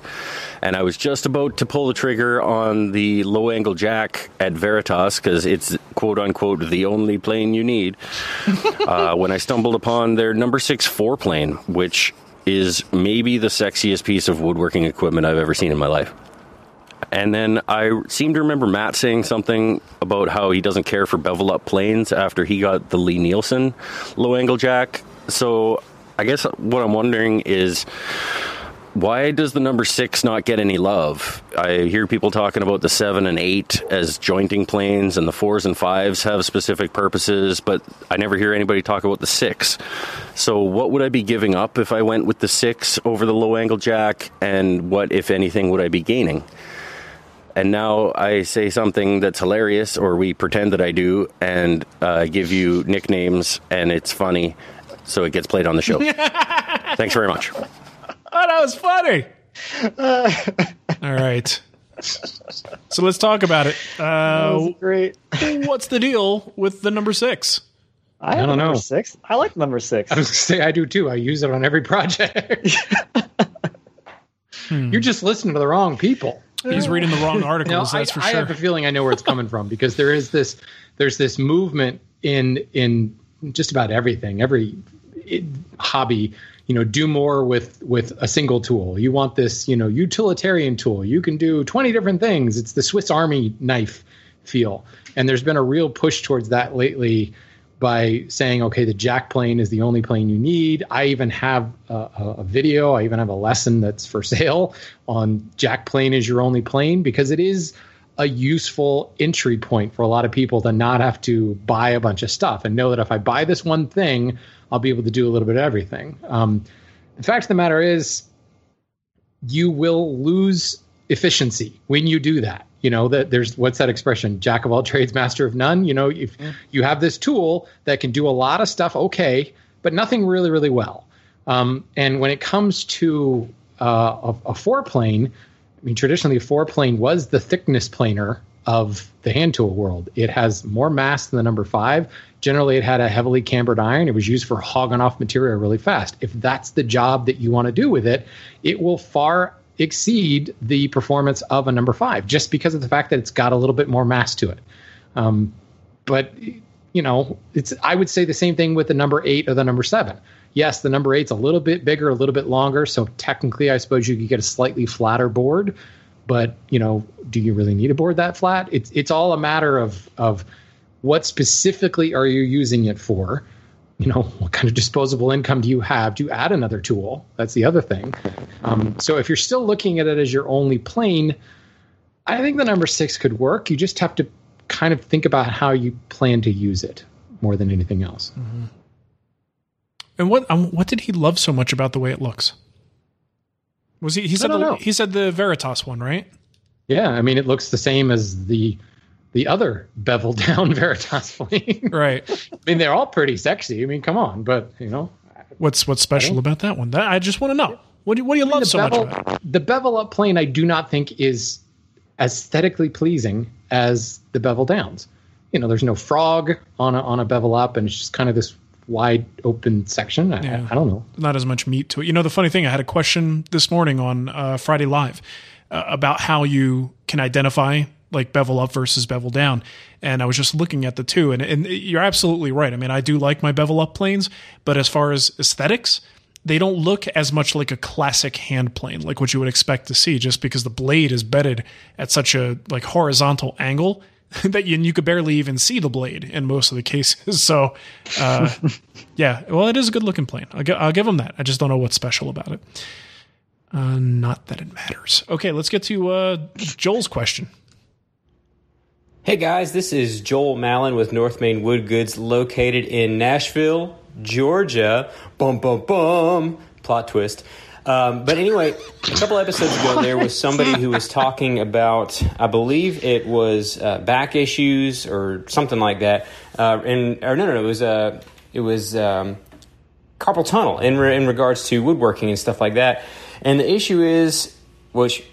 and I was just about to pull the trigger on the low angle jack at Veritas because it's quote unquote the only plane you need. uh, when I stumbled upon their number six four plane, which is maybe the sexiest piece of woodworking equipment I've ever seen in my life. And then I seem to remember Matt saying something about how he doesn't care for bevel up planes after he got the Lie-Nielsen low angle jack. So I guess what I'm wondering is why does the number six not get any love? I hear people talking about the seven and eight as jointing planes, and the fours and fives have specific purposes, but I never hear anybody talk about the six. So, what would I be giving up if I went with the six over the low angle jack, and what, if anything, would I be gaining? And now I say something that's hilarious, or we pretend that I do, and uh, give you nicknames, and it's funny so it gets played on the show. Thanks very much. Oh, that was funny. All right. So let's talk about it. Uh, great. what's the deal with the number six? I, have don't number know. six. I like number six. I was gonna say I do too. I use it on every project. You're just listening to the wrong people. He's reading the wrong You know, articles. I, that's for sure. I have a feeling I know where it's coming from because there is this there's this movement in in just about everything, every hobby. You know, do more with with a single tool. You want this, you know, utilitarian tool. You can do 20 different things. It's the Swiss Army knife feel, and there's been a real push towards that lately by saying, okay, the jack plane is the only plane you need. I even have a, a video. I even have a lesson that's for sale on jack plane is your only plane because it is a useful entry point for a lot of people to not have to buy a bunch of stuff and know that if I buy this one thing, I'll be able to do a little bit of everything. Um, the fact of the matter is, you will lose efficiency when you do that. You know that there's what's that expression? Jack of all trades, master of none. You know, if you have this tool that can do a lot of stuff, okay, but nothing really, really well. Um, and when it comes to uh, a, a four plane, I mean, traditionally, a four plane was the thickness planer of the hand tool world. It has more mass than the number five. Generally, it had a heavily cambered iron. It was used for hogging off material really fast. If that's the job that you want to do with it, it will far exceed the performance of a number five just because of the fact that it's got a little bit more mass to it. Um, but you know, it's I would say the same thing with the number eight or the number seven. Yes, the number eight's a little bit bigger, a little bit longer, so technically, I suppose you could get a slightly flatter board. But you know, do you really need a board that flat? It's it's all a matter of of what specifically are you using it for. You know, what kind of disposable income do you have? Do you add another tool? That's the other thing. Um, so if you're still looking at it as your only plane, I think the number six could work. You just have to kind of think about how you plan to use it more than anything else. And what um, what did he love so much about the way it looks? Was he he said the, he said the Veritas one, right? Yeah, I mean, it looks the same as the the other bevel down Veritas plane. Right. I mean, they're all pretty sexy. I mean, come on, but you know, What's what's special about that one? That I just want to know. What do you, what do you love the so bevel, much about it? the bevel up plane, I do not think is aesthetically pleasing as the Bevel Downs. You know, there's no frog on a, on a Bevel Up, and it's just kind of this wide open section. I, Yeah. I don't know. Not as much meat to it. You know, the funny thing, I had a question this morning on uh, Friday Live uh, about how you can identify like bevel up versus bevel down. And I was just looking at the two, and, and you're absolutely right. I mean, I do like my bevel up planes, but as far as aesthetics, they don't look as much like a classic hand plane, like what you would expect to see, just because the blade is bedded at such a like horizontal angle that you, you could barely even see the blade in most of the cases. So, uh, yeah, well, it is a good looking plane. I'll, gi- I'll give them that. I just don't know what's special about it. Uh, not that it matters. Okay, let's get to uh, Joel's question. Hey guys, this is Joel Mallon with North Main Wood Goods located in Nashville, Georgia. Bum, bum, bum. Plot twist. Um, but anyway, a couple episodes ago, there was somebody who was talking about, I believe it was uh, back issues or something like that. Uh, and or no, no, no, it was uh, it was um, carpal tunnel in re- in regards to woodworking and stuff like that. And the issue is, which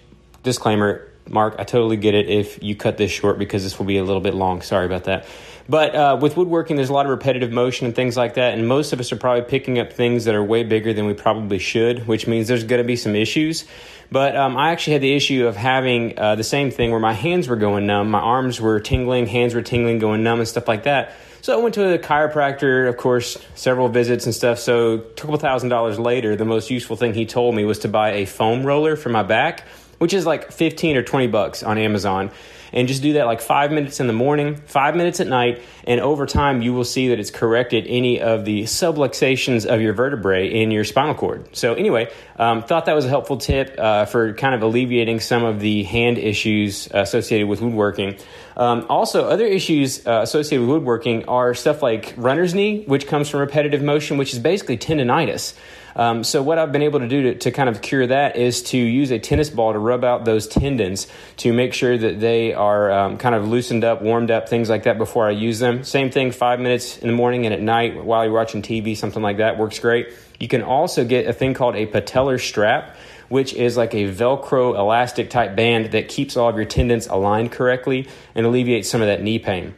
disclaimer, Marc, I totally get it if you cut this short because this will be a little bit long. Sorry about that. But uh, with woodworking, there's a lot of repetitive motion and things like that, and most of us are probably picking up things that are way bigger than we probably should, which means there's going to be some issues. But um, I actually had the issue of having uh, the same thing where my hands were going numb, my arms were tingling, hands were tingling, going numb, and stuff like that. So I went to a chiropractor, of course, several visits and stuff. So a couple thousand dollars later, the most useful thing he told me was to buy a foam roller for my back, which is like 15 or 20 bucks on Amazon. And just do that like five minutes in the morning, five minutes at night, and over time you will see that it's corrected any of the subluxations of your vertebrae in your spinal cord. So, anyway, um, thought that was a helpful tip uh, for kind of alleviating some of the hand issues associated with woodworking. Um, also, other issues uh, associated with woodworking are stuff like runner's knee, which comes from repetitive motion, which is basically tendonitis. Um, so what I've been able to do to, to kind of cure that is to use a tennis ball to rub out those tendons to make sure that they are um, kind of loosened up, warmed up, things like that before I use them. Same thing, five minutes in the morning and at night while you're watching TV, something like that works great. You can also get a thing called a patellar strap which is like a Velcro elastic type band that keeps all of your tendons aligned correctly and alleviates some of that knee pain.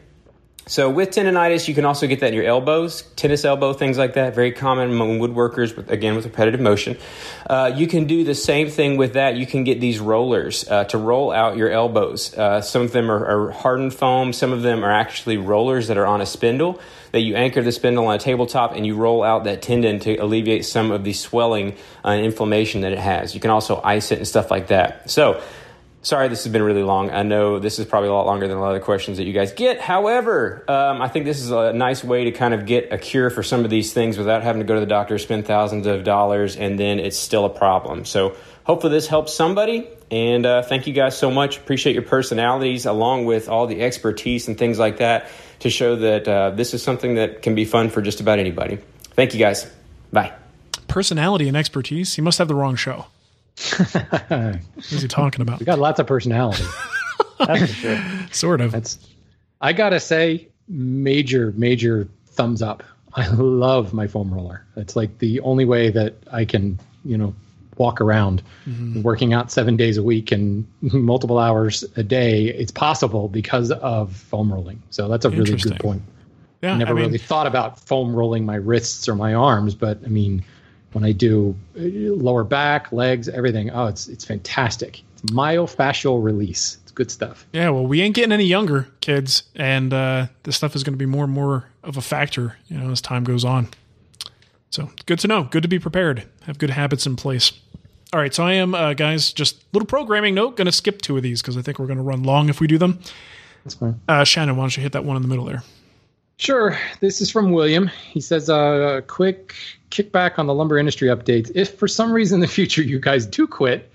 So with tendonitis, you can also get that in your elbows, tennis elbow, things like that. Very common among woodworkers, but again with repetitive motion. Uh, you can do the same thing with that. You can get these rollers uh, to roll out your elbows. Uh, some of them are, are hardened foam. Some of them are actually rollers that are on a spindle that you anchor the spindle on a tabletop and you roll out that tendon to alleviate some of the swelling and inflammation that it has. You can also ice it and stuff like that. So Sorry, this has been really long. I know this is probably a lot longer than a lot of the questions that you guys get. However, um, I think this is a nice way to kind of get a cure for some of these things without having to go to the doctor, spend thousands of dollars, and then it's still a problem. So hopefully this helps somebody. And uh, thank you guys so much. Appreciate your personalities along with all the expertise and things like that to show that uh, this is something that can be fun for just about anybody. Thank you guys. Bye. Personality and expertise. He must have the wrong show. what is he talking about? We got lots of personality. That's for sure. Sort of. That's. I gotta say, major, major thumbs up. I love my foam roller. It's like the only way that I can, you know, walk around, mm-hmm. working out seven days a week and multiple hours a day. It's possible because of foam rolling. So that's a really good point. Yeah, I never I mean- really thought about foam rolling my wrists or my arms, but I mean, when I do uh, lower back, legs, everything, oh, it's it's fantastic. It's myofascial release. It's good stuff. Yeah, well, we ain't getting any younger, kids, and uh, this stuff is going to be more and more of a factor, you know, as time goes on. So good to know. Good to be prepared. Have good habits in place. All right, so I am, uh, guys. Just little programming note. Going to skip two of these because I think we're going to run long if we do them. That's fine. Uh, Shannon, why don't you hit that one in the middle there? Sure. This is from William. He says, uh, quick kickback on the lumber industry updates. If for some reason in the future you guys do quit,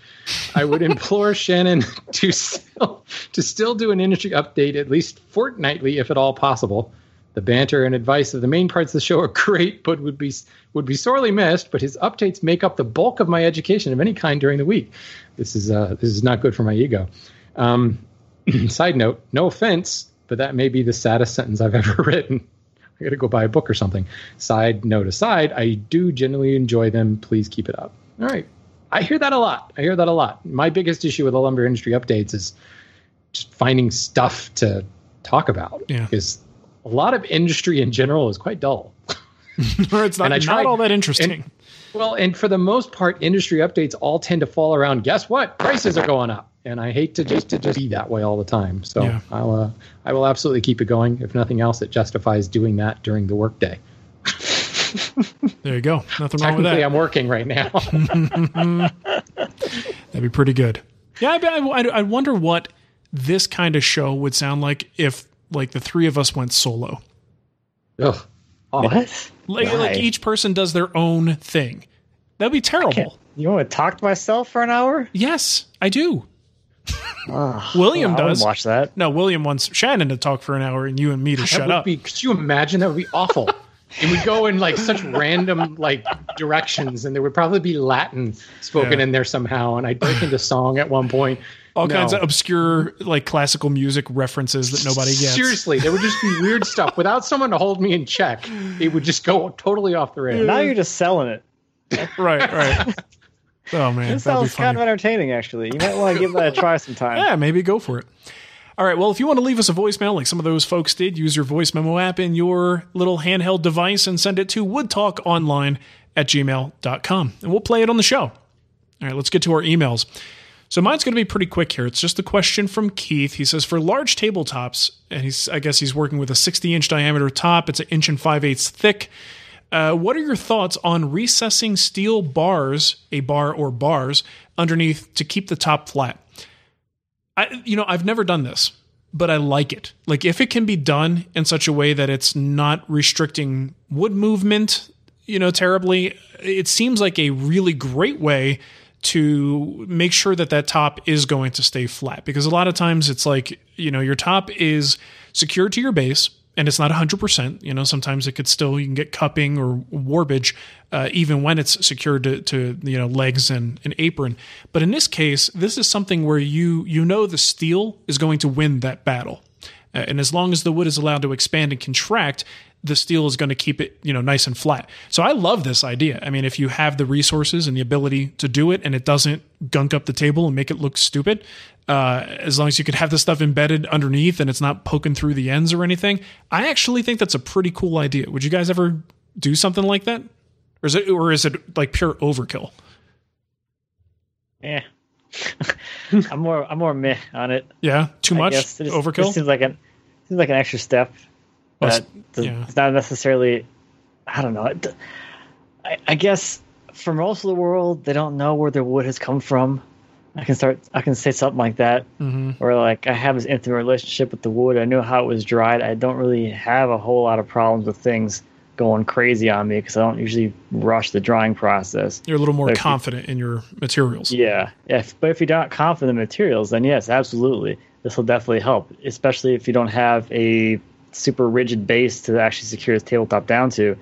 I would implore Shannon to still to still do an industry update at least fortnightly, if at all possible. The banter and advice of the main parts of the show are great, but would be would be sorely missed. But his updates make up the bulk of my education of any kind during the week. This is uh, this is not good for my ego. Um, side note: No offense, but that may be the saddest sentence I've ever written. I got to go buy a book or something. Side note aside, I do genuinely enjoy them. Please keep it up. All right. I hear that a lot. I hear that a lot. My biggest issue with the lumber industry updates is just finding stuff to talk about. Yeah. Because a lot of industry in general is quite dull. or it's not tried- all that interesting. and- Well, and for the most part, industry updates all tend to fall around. Guess what? Prices are going up, and I hate to just to just be that way all the time. So Yeah. I'll uh, I will absolutely keep it going. If nothing else, it justifies doing that during the workday. there you go. Nothing wrong with that. I'm working right now. That'd be pretty good. Yeah, I, I, I wonder what this kind of show would sound like if like the three of us went solo. Ugh. What? Like, Why? like each person does their own thing. That'd be terrible. You want to talk to myself for an hour? Yes, I do. Ugh, William I wouldn't does. watch that. No, William wants Shannon to talk for an hour and you and me to That shut would up. Be, could you imagine? That would be awful. it would go in like such random like directions, and there would probably be Latin spoken Yeah. in there somehow. And I'd break into song at one point. All No. kinds of obscure like classical music references that nobody gets. Seriously, there would just be weird stuff without someone to hold me in check. It would just go totally off the rails. Now you're just selling it. right, right. Oh man, This sounds kind of entertaining, actually. You might want to give that a try sometime. Yeah, maybe go for it. All right. Well, if you want to leave us a voicemail like some of those folks did, use your voice memo app in your little handheld device and send it to woodtalkonline at gmail.com. And we'll play it on the show. All right, let's get to our emails. So mine's going to be pretty quick here. It's just a question from Keith. He says for large tabletops, and he's I guess he's working with a 60 inch diameter top. It's an inch and five eighths thick. Uh, what are your thoughts on recessing steel bars, a bar or bars, underneath to keep the top flat? I, you know, I've never done this, but I like it. Like if it can be done in such a way that it's not restricting wood movement, you know, terribly, it seems like a really great way to make sure that that top is going to stay flat because a lot of times it's like, you know, your top is secured to your base and it's not 100%. You know, sometimes it could still, you can get cupping or warpage uh, even when it's secured to, to you know, legs and an apron. But in this case, this is something where you, you know, the steel is going to win that battle. Uh, and as long as the wood is allowed to expand and contract, the steel is going to keep it, you know, nice and flat. So I love this idea. I mean, if you have the resources and the ability to do it, and it doesn't gunk up the table and make it look stupid, uh, as long as you could have the stuff embedded underneath and it's not poking through the ends or anything, I actually think that's a pretty cool idea. Would you guys ever do something like that, or is it, or is it like pure overkill? Yeah. I'm more I'm more meh on it. Yeah, too much. Overkill. It seems like an seems like an extra step. But yeah. it's not necessarily. I don't know. I, I guess for most of the world, they don't know where their wood has come from. I can start. I can say something like that, Mhm. or like I have this intimate relationship with the wood. I know how it was dried. I don't really have a whole lot of problems with things going crazy on me because I don't usually rush the drying process. You're a little more if you- confident in your materials. yeah, if but if you're not confident in the materials, then yes, absolutely, this will definitely help. Especially if you don't have a super rigid base to actually secure this tabletop down to.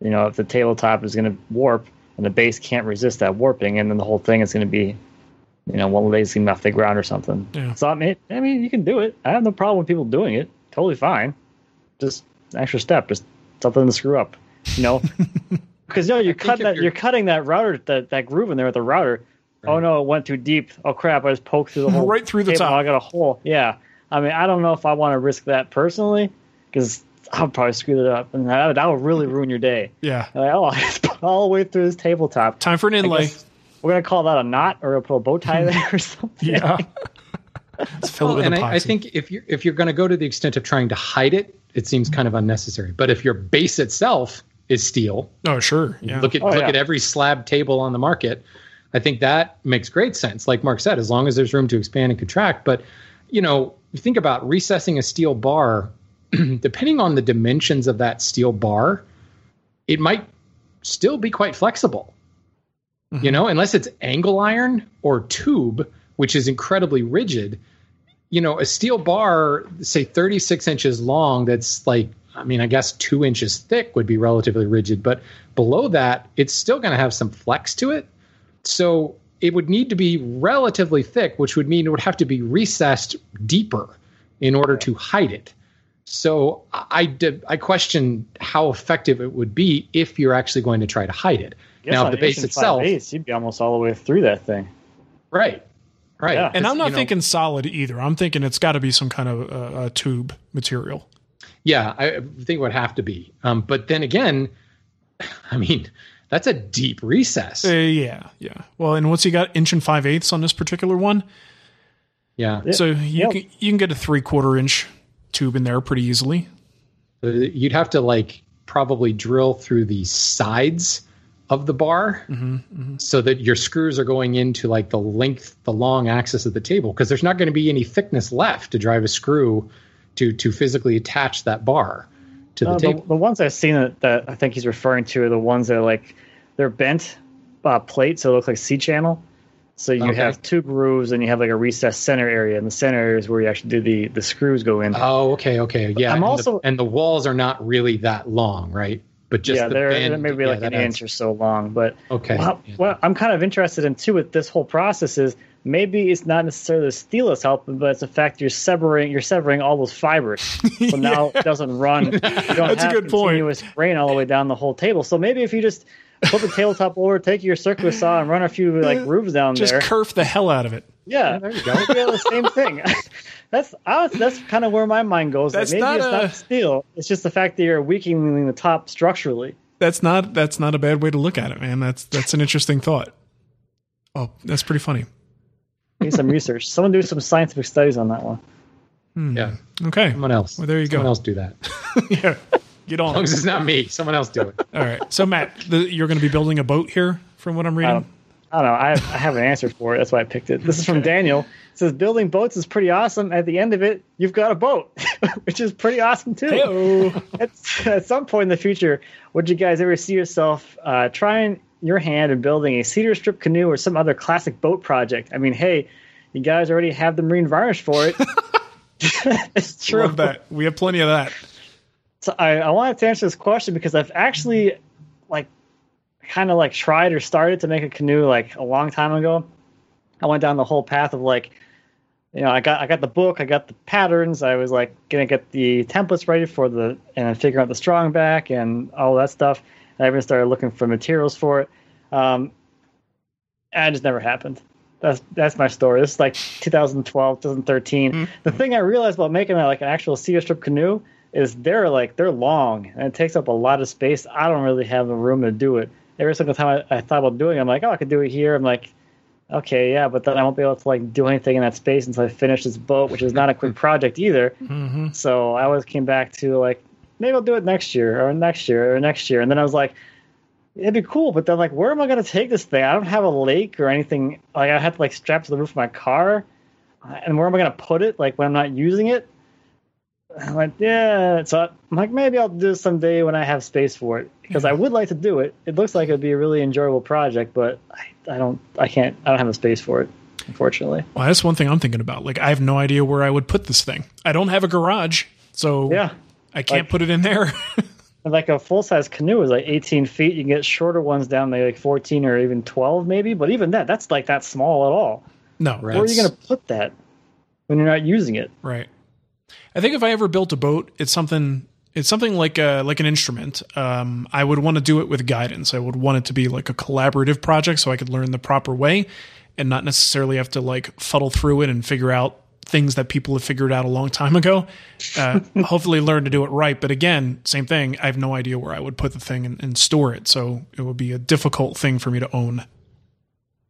You know, if the tabletop is going to warp and the base can't resist that warping, and then the whole thing is going to be, you know, one leg's going to off the ground or something. Yeah. So I mean, I mean, you can do it. I have no problem with people doing it. Totally fine. Just an extra step, just something to screw up. You know, because you know you're cutting that you're, cutting that router that that groove in there with the router. Oh no, it went too deep. Oh crap! I just poked through the whole Right through the table. top. I got a hole. Yeah, I mean, I don't know if I want to risk that personally because I'll probably screw it up, and that, that would really ruin your day. Yeah. Like, oh, I put all the way through this tabletop. Time for an I inlay. We're gonna call that a knot, or we'll put a bow tie there or something. Yeah. Let's fill Well, it with and epoxy. I, I think if you're if you're going to go to the extent of trying to hide it, it seems kind of unnecessary. But if your base itself is steel, oh sure, yeah. look at Oh, look yeah. at every slab table on the market. I think that makes great sense. Like Marc said, as long as there's room to expand and contract. But you know, think about recessing a steel bar, depending on the dimensions of that steel bar, it might still be quite flexible. Mm-hmm. You know, unless it's angle iron or tube, which is incredibly rigid. You know, a steel bar, say 36 inches long, that's like, I mean, I guess two inches thick would be relatively rigid, but below that, it's still going to have some flex to it. So it would need to be relatively thick, which would mean it would have to be recessed deeper in order to hide it. So I, I did- I question how effective it would be if you're actually going to try to hide it. Guess now, the base itself, base, you'd be almost all the way through that thing. right? Right. Yeah. And I'm not you know- thinking solid either. I'm thinking it's got to be some kind of uh, uh, tube material. Yeah, I think it would have to be. Um, but then again, I mean, that's a deep recess. Uh, yeah, yeah. Well, and what's he got? Inch and five eighths on this particular one. Yeah. So you Yep. can you can get a three quarter inch tube in there pretty easily. You'd have to like probably drill through the sides of the bar mm-hmm, mm-hmm. so that your screws are going into like the length, the long axis of the table, because there's not going to be any thickness left to drive a screw to to physically attach that bar to the No, the, table. the ones I've seen that, that I think he's referring to are the ones that are like they're bent uh, plates, so it looks like C channel. So you Okay. have two grooves, and you have like a recessed center area, and the center area is where you actually do the the screws go in. Oh, okay, okay, yeah. I'm and the- also- and the walls are not really that long, right? But just yeah, the they're maybe yeah, like an adds- inch or so long. But Okay, well, yeah. what I'm kind of interested in too with this whole process is maybe it's not necessarily the steel that's helping, but it's the fact you're severing you're severing all those fibers. So now it doesn't run. You don't That's a have good point. continuous grain all the way down the whole table. So maybe if you just put the tabletop over, take your circular saw and run a few like uh, grooves down Just there. Just kerf the hell out of it. yeah, there you go. Yeah, the same thing. that's I, that's kind of where my mind goes. Like, maybe not it's a- not steel. It's just the fact that you're weakening the top structurally. That's not that's not a bad way to look at it, man. That's that's an interesting thought. Oh, that's pretty funny. Need some research. Someone do some scientific studies on that one. Yeah, Okay. someone else. Well, there you go. Someone else do that. yeah. Get As long on. as it's not me, someone else do it. All right. So Matt, the, you're going to be building a boat here, from what I'm I reading. don't, I don't know. I, I have an answer for it. That's why I picked it. This is from Daniel. It says building boats is pretty awesome. At the end of it, you've got a boat, which is pretty awesome too. Hey-o. At, at some point in the future, would you guys ever see yourself uh, trying your hand in building a cedar strip canoe or some other classic boat project? I mean, hey, you guys already have the marine varnish for it. it's true. Love that. We have plenty of that. So I, I wanted to answer this question because I've actually like kind of like tried or started to make a canoe like a long time ago. I went down the whole path of like, you know, I got I got the book, I got the patterns, I was like gonna get the templates ready for the and figure out the strong back and all that stuff. And I even started looking for materials for it. Um, and it just never happened. That's that's my story. This is like 2012, 2013. The thing I realized about making like an actual cedar strip canoe is they're like they're long and it takes up a lot of space. I don't really have the room to do it. Every single time I, I thought about doing it, I'm like, oh, I could do it here. I'm like, okay, yeah, but then I won't be able to like do anything in that space until I finish this boat, which is not a quick project either. Mm-hmm. So I always came back to like, maybe I'll do it next year or next year or next year. And then I was like, it'd be cool, but then like, where am I going to take this thing? I don't have a lake or anything. Like I have to like strap to the roof of my car. And where am I going to put it? Like when I'm not using it? I went, yeah. So I'm like, maybe I'll do this someday when I have space for it because I would like to do it. It looks like it'd be a really enjoyable project, but I, I don't, I can't, I don't have the space for it, unfortunately. Well, that's one thing I'm thinking about. Like, I have no idea where I would put this thing. I don't have a garage, so Yeah. I can't Like- put it in there. Like a full size canoe is like 18 feet. You can get shorter ones down to like 14 or even 12 maybe. But even that, that's like that small at all. no, Where are you going to put that when you're not using it? Right. I think if I ever built a boat, it's something. It's something like a like an instrument. Um, I would want to do it with guidance. I would want it to be like a collaborative project, so I could learn the proper way, and not necessarily have to like fuddle through it and figure out things that people have figured out a long time ago. Uh, hopefully, learn to do it right. But again, same thing. I have no idea where I would put the thing and, and store it, so it would be a difficult thing for me to own.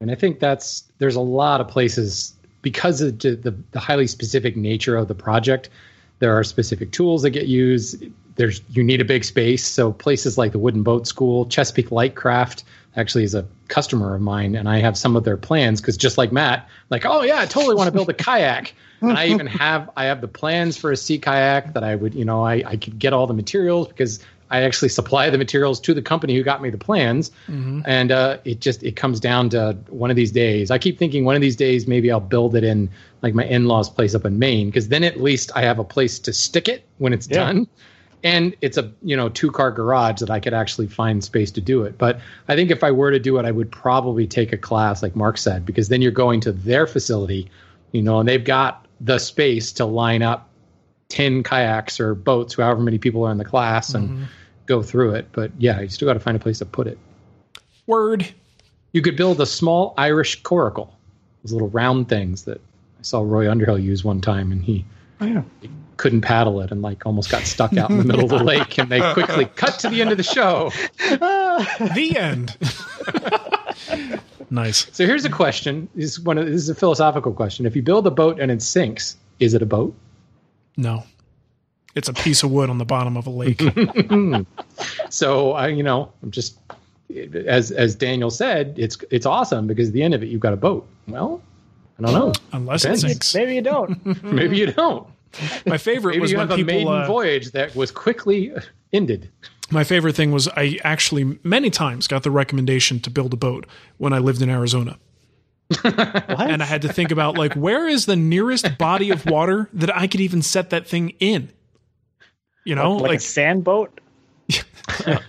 And I think that's there's a lot of places because of the, the, highly specific nature of the project. There are specific tools that get used. There's you need a big space, so places like the Wooden Boat School, Chesapeake Light Craft actually is a customer of mine, and I have some of their plans because just like Matt, like oh yeah, I totally want to build a kayak, and I even have I have the plans for a sea kayak that I would you know I I could get all the materials because I actually supply the materials to the company who got me the plans, and uh, it just it comes down to one of these days. I keep thinking one of these days maybe I'll build it in like my in laws' place up in Maine because then at least I have a place to stick it when it's Yeah. done, and it's a you know two car garage that I could actually find space to do it. But I think if I were to do it, I would probably take a class like Marc said because then you're going to their facility, you know, and they've got the space to line up 10 kayaks or boats, however many people are in the class, and mm-hmm. go through it. But yeah, you still got to find a place to put it. Word. You could build a small Irish coracle those little round things that I saw Roy Underhill use one time, and he Oh, yeah. couldn't paddle it and like almost got stuck out in the middle of the lake. And they quickly cut to the end of the show. the end. nice. So here's a question. This is one. Of, this is a philosophical question. If you build a boat and it sinks, is it a boat? No. It's a piece of wood on the bottom of a lake. so I, you know, I'm just as as Daniel said, it's it's awesome because at the end of it you've got a boat. Well, I don't know. Unless Depends. it sinks. Maybe you don't. Maybe you don't. My favorite Maybe was you when have a people. maiden uh, voyage that was quickly ended. My favorite thing was I actually many times got the recommendation to build a boat when I lived in Arizona. And I had to think about like where is the nearest body of water that I could even set that thing in? You know, like, like, a sand boat.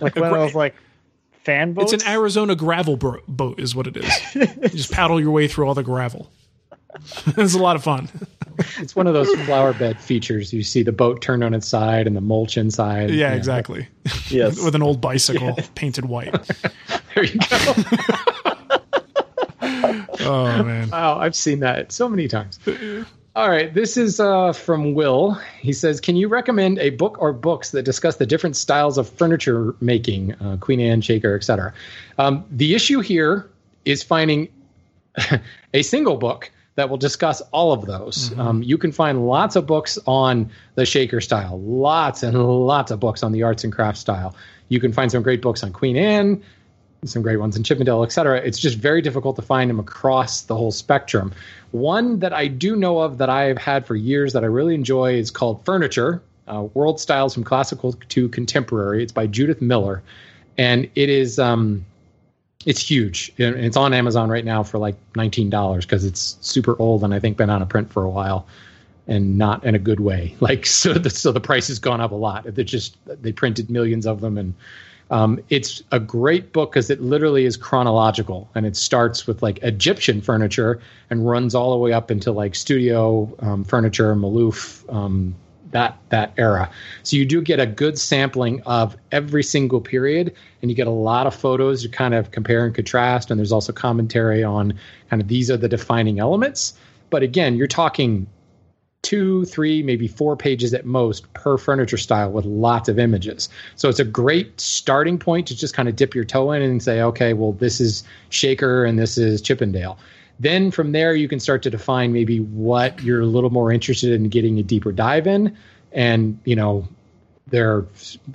like one of those like fan boats. it's an Arizona gravel bro- boat is what it is. you just paddle your way through all the gravel. it's a lot of fun. It's one of those flower bed features. You see the boat turned on its side and the mulch inside. Yeah, exactly. Yes. With an old bicycle painted white. There you go. Oh man. Wow, I've seen that so many times. All right, this is uh, from Will. He says, "Can you recommend a book or books that discuss the different styles of furniture making, uh, Queen Anne, Shaker, etc.?" Um, the issue here is finding a single book that will discuss all of those. Um, you can find lots of books on the Shaker style, lots and lots of books on the arts and crafts style. You can find some great books on Queen Anne, some great ones in Chippendale, et cetera. It's just very difficult to find them across the whole spectrum. One that I do know of that I've had for years that I really enjoy is called Furniture uh, World Styles from Classical to Contemporary. It's by Judith Miller. And it is. Um, it's huge. And It's on Amazon right now for like $19 because it's super old and I think been out of print for a while and not in a good way. Like so the so the price has gone up a lot. They just they printed millions of them and um, it's a great book because it literally is chronological and it starts with like Egyptian furniture and runs all the way up into like studio um, furniture, Maloof, um, that that era. So you do get a good sampling of every single period, and you get a lot of photos to kind of compare and contrast. And there's also commentary on kind of these are the defining elements. But again, you're talking two, three, maybe four pages at most per furniture style with lots of images. So it's a great starting point to just kind of dip your toe in and say, okay, well, this is Shaker and this is Chippendale. Then from there, you can start to define maybe what you're a little more interested in getting a deeper dive in. And, you know, there,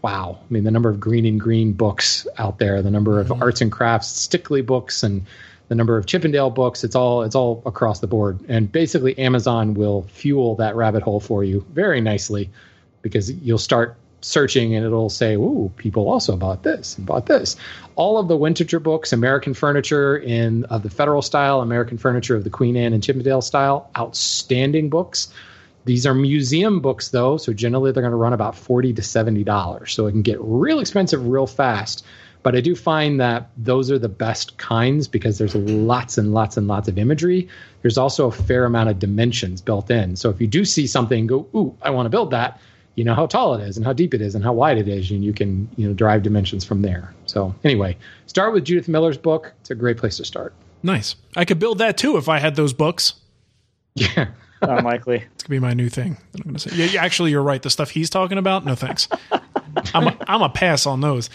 wow, I mean, the number of Greene and Greene books out there, the number of mm-hmm. arts and crafts, Stickley books, and the number of Chippendale books. It's all it's all across the board, and basically Amazon will fuel that rabbit hole for you very nicely, because you'll start searching and it'll say, "Ooh, people also bought this and bought this." All of the Winterthur books, American Furniture in of the Federal style, American Furniture of the Queen Anne and Chippendale style, outstanding books. These are museum books though, so generally they're going to run about forty to seventy dollars. So it can get real expensive real fast. But I do find that those are the best kinds because there's lots and lots and lots of imagery. There's also a fair amount of dimensions built in. So if you do see something, go, ooh, I want to build that. You know how tall it is and how deep it is and how wide it is, and you can you know derive dimensions from there. So anyway, start with Judith Miller's book. It's a great place to start. Nice. I could build that too if I had those books. Yeah. Unlikely. It's gonna be my new thing. I'm gonna say. Yeah, yeah, actually, you're right. The stuff he's talking about, no thanks. I'm a, I'm a pass on those.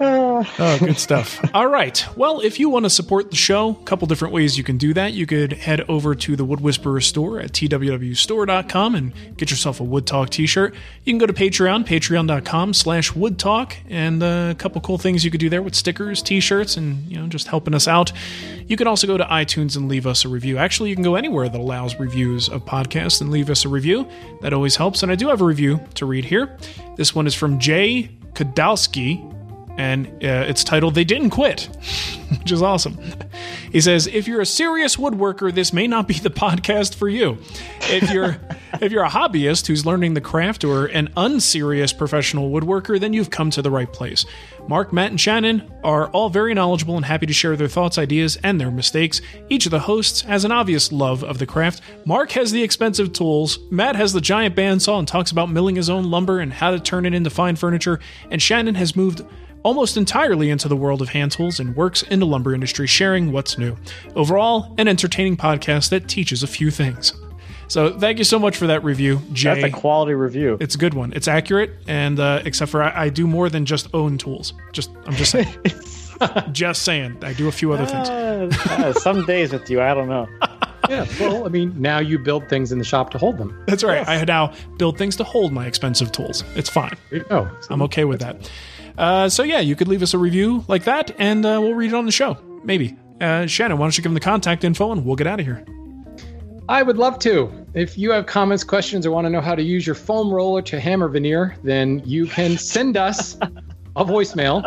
Oh, good stuff. All right. Well, if you want to support the show, a couple different ways you can do that. You could head over to the Wood Whisperer store at twwstore.com and get yourself a Wood Talk t-shirt. You can go to Patreon, patreon.com slash Wood Talk, and uh, a couple cool things you could do there with stickers, t-shirts, and, you know, just helping us out. You can also go to iTunes and leave us a review. Actually, you can go anywhere that allows reviews of podcasts and leave us a review. That always helps. And I do have a review to read here. This one is from Jay Kadowski, and uh, it's titled They Didn't Quit, which is awesome. He says, If you're a serious woodworker, this may not be the podcast for you. If you're if you're a hobbyist who's learning the craft or an unserious professional woodworker, then you've come to the right place. Marc, Matt, and Shannon are all very knowledgeable and happy to share their thoughts, ideas, and their mistakes. Each of the hosts has an obvious love of the craft. Marc has the expensive tools, Matt has the giant bandsaw and talks about milling his own lumber and how to turn it into fine furniture, and Shannon has moved almost entirely into the world of hand tools and works in the lumber industry, sharing what's new. Overall, an entertaining podcast that teaches a few things. So thank you so much for that review, Jay. That's a quality review. It's a good one. It's accurate, and uh, except for I, I do more than just own tools. Just I'm just saying. just saying. I do a few other things. Uh, some days with you, I don't know. yeah. Well, I mean, now you build things in the shop to hold them. That's right. I now build things to hold my expensive tools. It's fine. There you go. I'm okay with that. Uh, so yeah, you could leave us a review like that, and uh, we'll read it on the show. Maybe. Uh, Shannon, why don't you give them the contact info, and we'll get out of here. I would love to. If you have comments, questions, or want to know how to use your foam roller to hammer veneer, then you can send us a voicemail.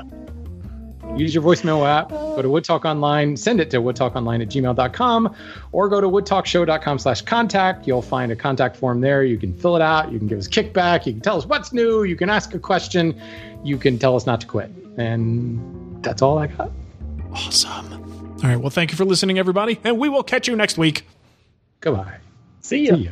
Use your voicemail app. Go to Wood Talk Online. Send it to woodtalkonline at gmail.com or go to woodtalkshow.com slash contact. You'll find a contact form there. You can fill it out. You can give us kickback. You can tell us what's new. You can ask a question. You can tell us not to quit. And that's all I got. Awesome. All right. Well, thank you for listening, everybody, and we will catch you next week. Goodbye. See ya. See ya.